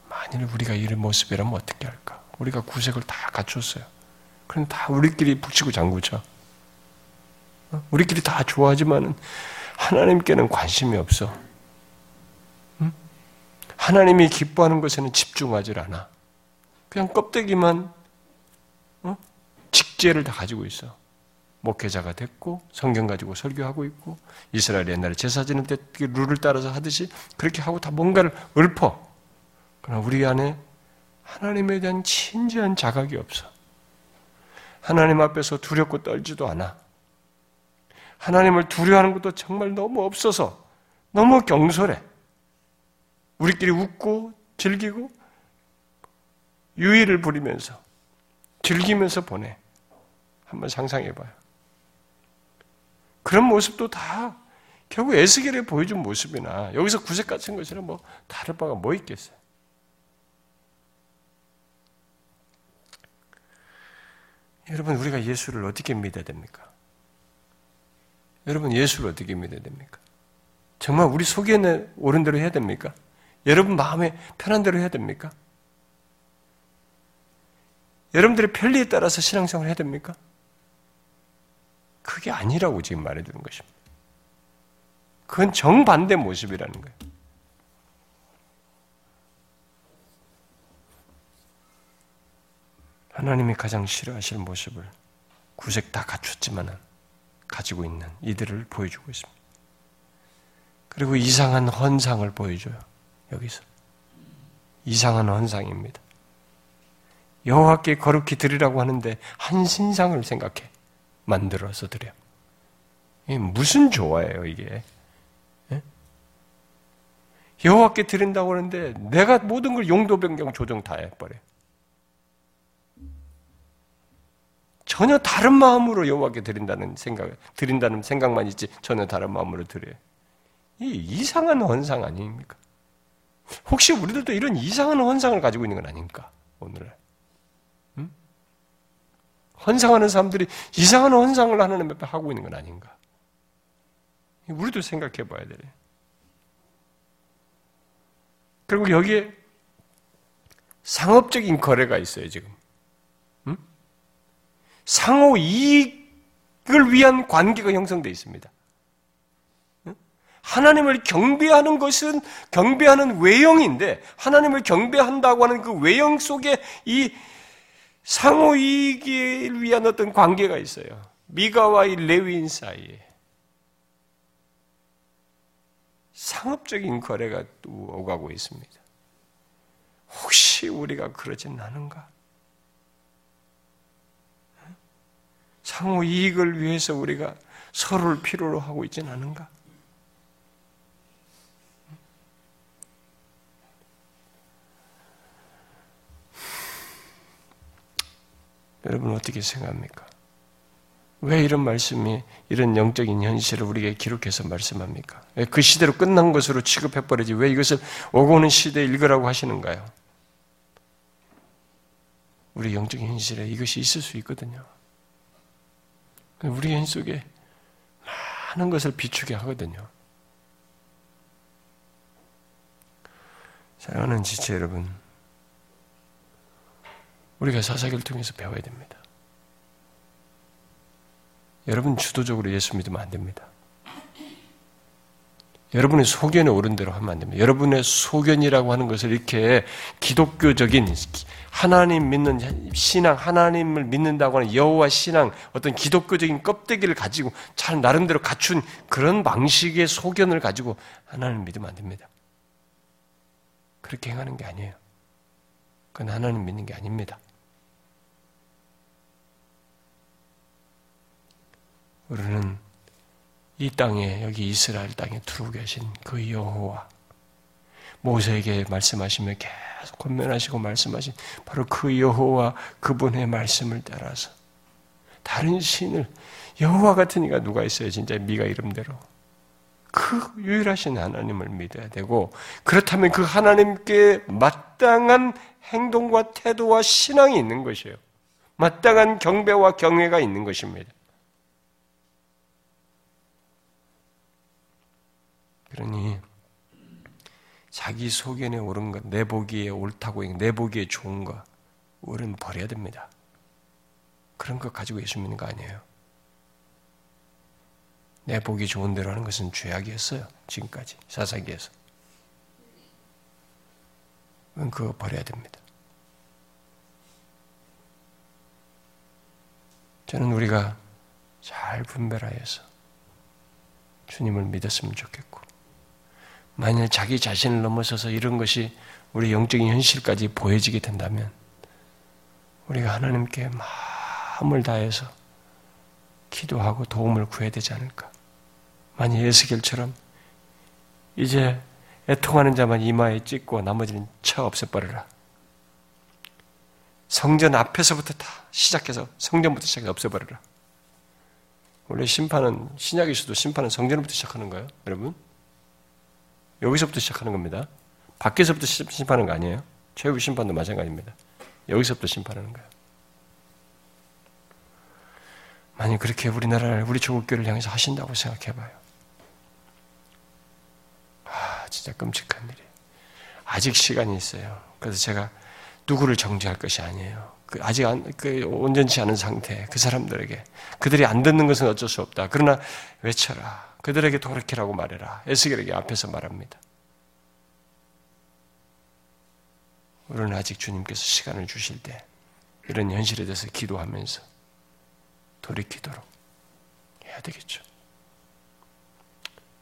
만일 우리가 이런 모습이라면 어떻게 할까? 우리가 구색을 다 갖췄어요. 그럼 다 우리끼리 북치고 장구쳐. 어? 우리끼리 다 좋아하지만은 하나님께는 관심이 없어. 하나님이 기뻐하는 것에는 집중하지 않아. 그냥 껍데기만 어? 직제를 다 가지고 있어. 목회자가 됐고 성경 가지고 설교하고 있고 이스라엘 옛날에 제사 지는 때 룰을 따라서 하듯이 그렇게 하고 다 뭔가를 읊어. 그러나 우리 안에 하나님에 대한 진지한 자각이 없어. 하나님 앞에서 두렵고 떨지도 않아. 하나님을 두려워하는 것도 정말 너무 없어서 너무 경솔해. 우리끼리 웃고 즐기고 유의를 부리면서 즐기면서 보내. 한번 상상해 봐요. 그런 모습도 다 결국 에스겔에 보여준 모습이나 여기서 구색 같은 것이랑 뭐 다를 바가 뭐 있겠어요? 여러분 우리가 예수를 어떻게 믿어야 됩니까? 여러분 예수를 어떻게 믿어야 됩니까? 정말 우리 속에 옳은 대로 해야 됩니까? 여러분 마음에 편한 대로 해야 됩니까? 여러분들의 편리에 따라서 신앙생활을 해야 됩니까? 그게 아니라고 지금 말해주는 것입니다. 그건 정반대 모습이라는 거예요. 하나님이 가장 싫어하실 모습을 구색 다 갖췄지만은 가지고 있는 이들을 보여주고 있습니다. 그리고 이상한 헌상을 보여줘요. 여기서 이상한 헌상입니다. 여호와께 거룩히 드리라고 하는데 한 신상을 생각해 만들어서 드려. 이게 무슨 조화예요 이게? 예? 여호와께 드린다고 하는데 내가 모든 걸 용도 변경 조정 다 해버려. 전혀 다른 마음으로 여호와께 드린다는 생각, 드린다는 생각만 있지 전혀 다른 마음으로 드려요. 이 이상한 헌상 아닙니까? 혹시 우리들도 이런 이상한 헌상을 가지고 있는 건 아닌가? 오늘 음? 헌상하는 사람들이 이상한 헌상을 하나님 앞에 하고 있는 건 아닌가? 우리도 생각해 봐야 돼. 그리고 여기에 상업적인 거래가 있어요, 지금. 음? 상호 이익을 위한 관계가 형성되어 있습니다. 하나님을 경배하는 것은 경배하는 외형인데 하나님을 경배한다고 하는 그 외형 속에 이 상호 이익을 위한 어떤 관계가 있어요. 미가와 이 레위인 사이에 상업적인 거래가 또 오가고 있습니다. 혹시 우리가 그러진 않은가? 상호 이익을 위해서 우리가 서로를 필요로 하고 있진 않은가? 여러분 어떻게 생각합니까? 왜 이런 말씀이 이런 영적인 현실을 우리에게 기록해서 말씀합니까? 그 시대로 끝난 것으로 취급해버리지 왜 이것을 오고 오는 시대에 읽으라고 하시는가요? 우리 영적인 현실에 이것이 있을 수 있거든요. 우리 현 속에 많은 것을 비추게 하거든요. 사랑하는 지체 여러분, 우리가 사사기를 통해서 배워야 됩니다. 여러분 주도적으로 예수 믿으면 안 됩니다. 여러분의 소견에 오른 대로 하면 안 됩니다. 여러분의 소견이라고 하는 것을 이렇게 기독교적인 하나님 믿는 신앙, 하나님을 믿는다고 하는 여호와 신앙, 어떤 기독교적인 껍데기를 가지고 잘 나름대로 갖춘 그런 방식의 소견을 가지고 하나님 믿으면 안 됩니다. 그렇게 행하는 게 아니에요. 그건 하나님 믿는 게 아닙니다. 우리는 이 땅에 여기 이스라엘 땅에 두루 계신 그 여호와 모세에게 말씀하시며 계속 권면하시고 말씀하신 바로 그 여호와 그분의 말씀을 따라서 다른 신을 여호와 같은 이가 누가 있어요? 진짜 미가 이름대로 그 유일하신 하나님을 믿어야 되고 그렇다면 그 하나님께 마땅한 행동과 태도와 신앙이 있는 것이에요. 마땅한 경배와 경외가 있는 것입니다. 그러니 자기 소견에 옳은 것, 내 보기에 옳다고 내 보기에 좋은 것, 우리는 버려야 됩니다. 그런 것 가지고 예수 믿는 거 아니에요. 내 보기 좋은 대로 하는 것은 죄악이었어요. 지금까지 사사기에서. 그거 버려야 됩니다. 저는 우리가 잘 분별하여서 주님을 믿었으면 좋겠고, 만약 자기 자신을 넘어서서 이런 것이 우리 영적인 현실까지 보여지게 된다면 우리가 하나님께 마음을 다해서 기도하고 도움을 구해야 되지 않을까. 만약 예수겔처럼 이제 애통하는 자만 이마에 찍고 나머지는 쳐 없애버려라. 성전 앞에서부터 다 시작해서 성전부터 시작해서 없애버려라. 원래 심판은 신약에서도 심판은 성전부터 시작하는 거예요, 여러분. 여기서부터 시작하는 겁니다. 밖에서부터 심판하는 거 아니에요. 최후 심판도 마찬가지입니다. 여기서부터 심판하는 거예요. 만약 그렇게 우리나라를, 우리 조국교를 향해서 하신다고 생각해봐요. 아, 진짜 끔찍한 일이에요. 아직 시간이 있어요. 그래서 제가 누구를 정죄할 것이 아니에요. 그 아직 안, 그 온전치 않은 상태, 그 사람들에게. 그들이 안 듣는 것은 어쩔 수 없다. 그러나 외쳐라. 그들에게 돌이키라고 말해라. 에스겔에게 앞에서 말합니다. 우리는 아직 주님께서 시간을 주실 때 이런 현실에 대해서 기도하면서 돌이키도록 해야 되겠죠.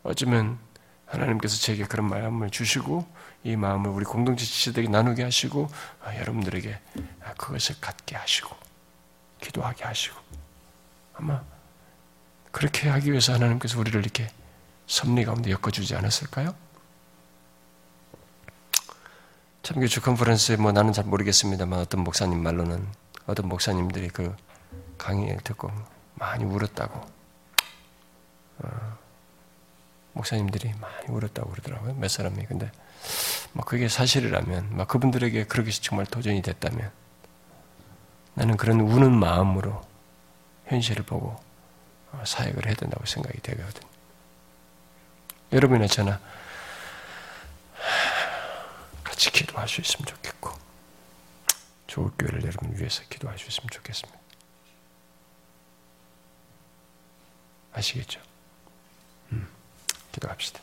어쩌면 하나님께서 제게 그런 마음을 주시고 이 마음을 우리 공동체 지체들에게 나누게 하시고 아, 여러분들에게 그것을 갖게 하시고 기도하게 하시고 아마 그렇게 하기 위해서 하나님께서 우리를 이렇게 섭리 가운데 엮어주지 않았을까요? 참교주 컨퍼런스에 뭐 나는 잘 모르겠습니다만 어떤 목사님 말로는 어떤 목사님들이 그 강의를 듣고 많이 울었다고 어, 목사님들이 많이 울었다고 그러더라고요 몇 사람이 근데 뭐 그게 사실이라면 막 그분들에게 그렇게 정말 도전이 됐다면 나는 그런 우는 마음으로 현실을 보고 어, 사역을 해야 된다고 생각이 되거든. 여러분이나 저나 같이 기도할 수 있으면 좋겠고 좋을 교회를 여러분 위해서 기도할 수 있으면 좋겠습니다. 아시겠죠? 음, 기도합시다.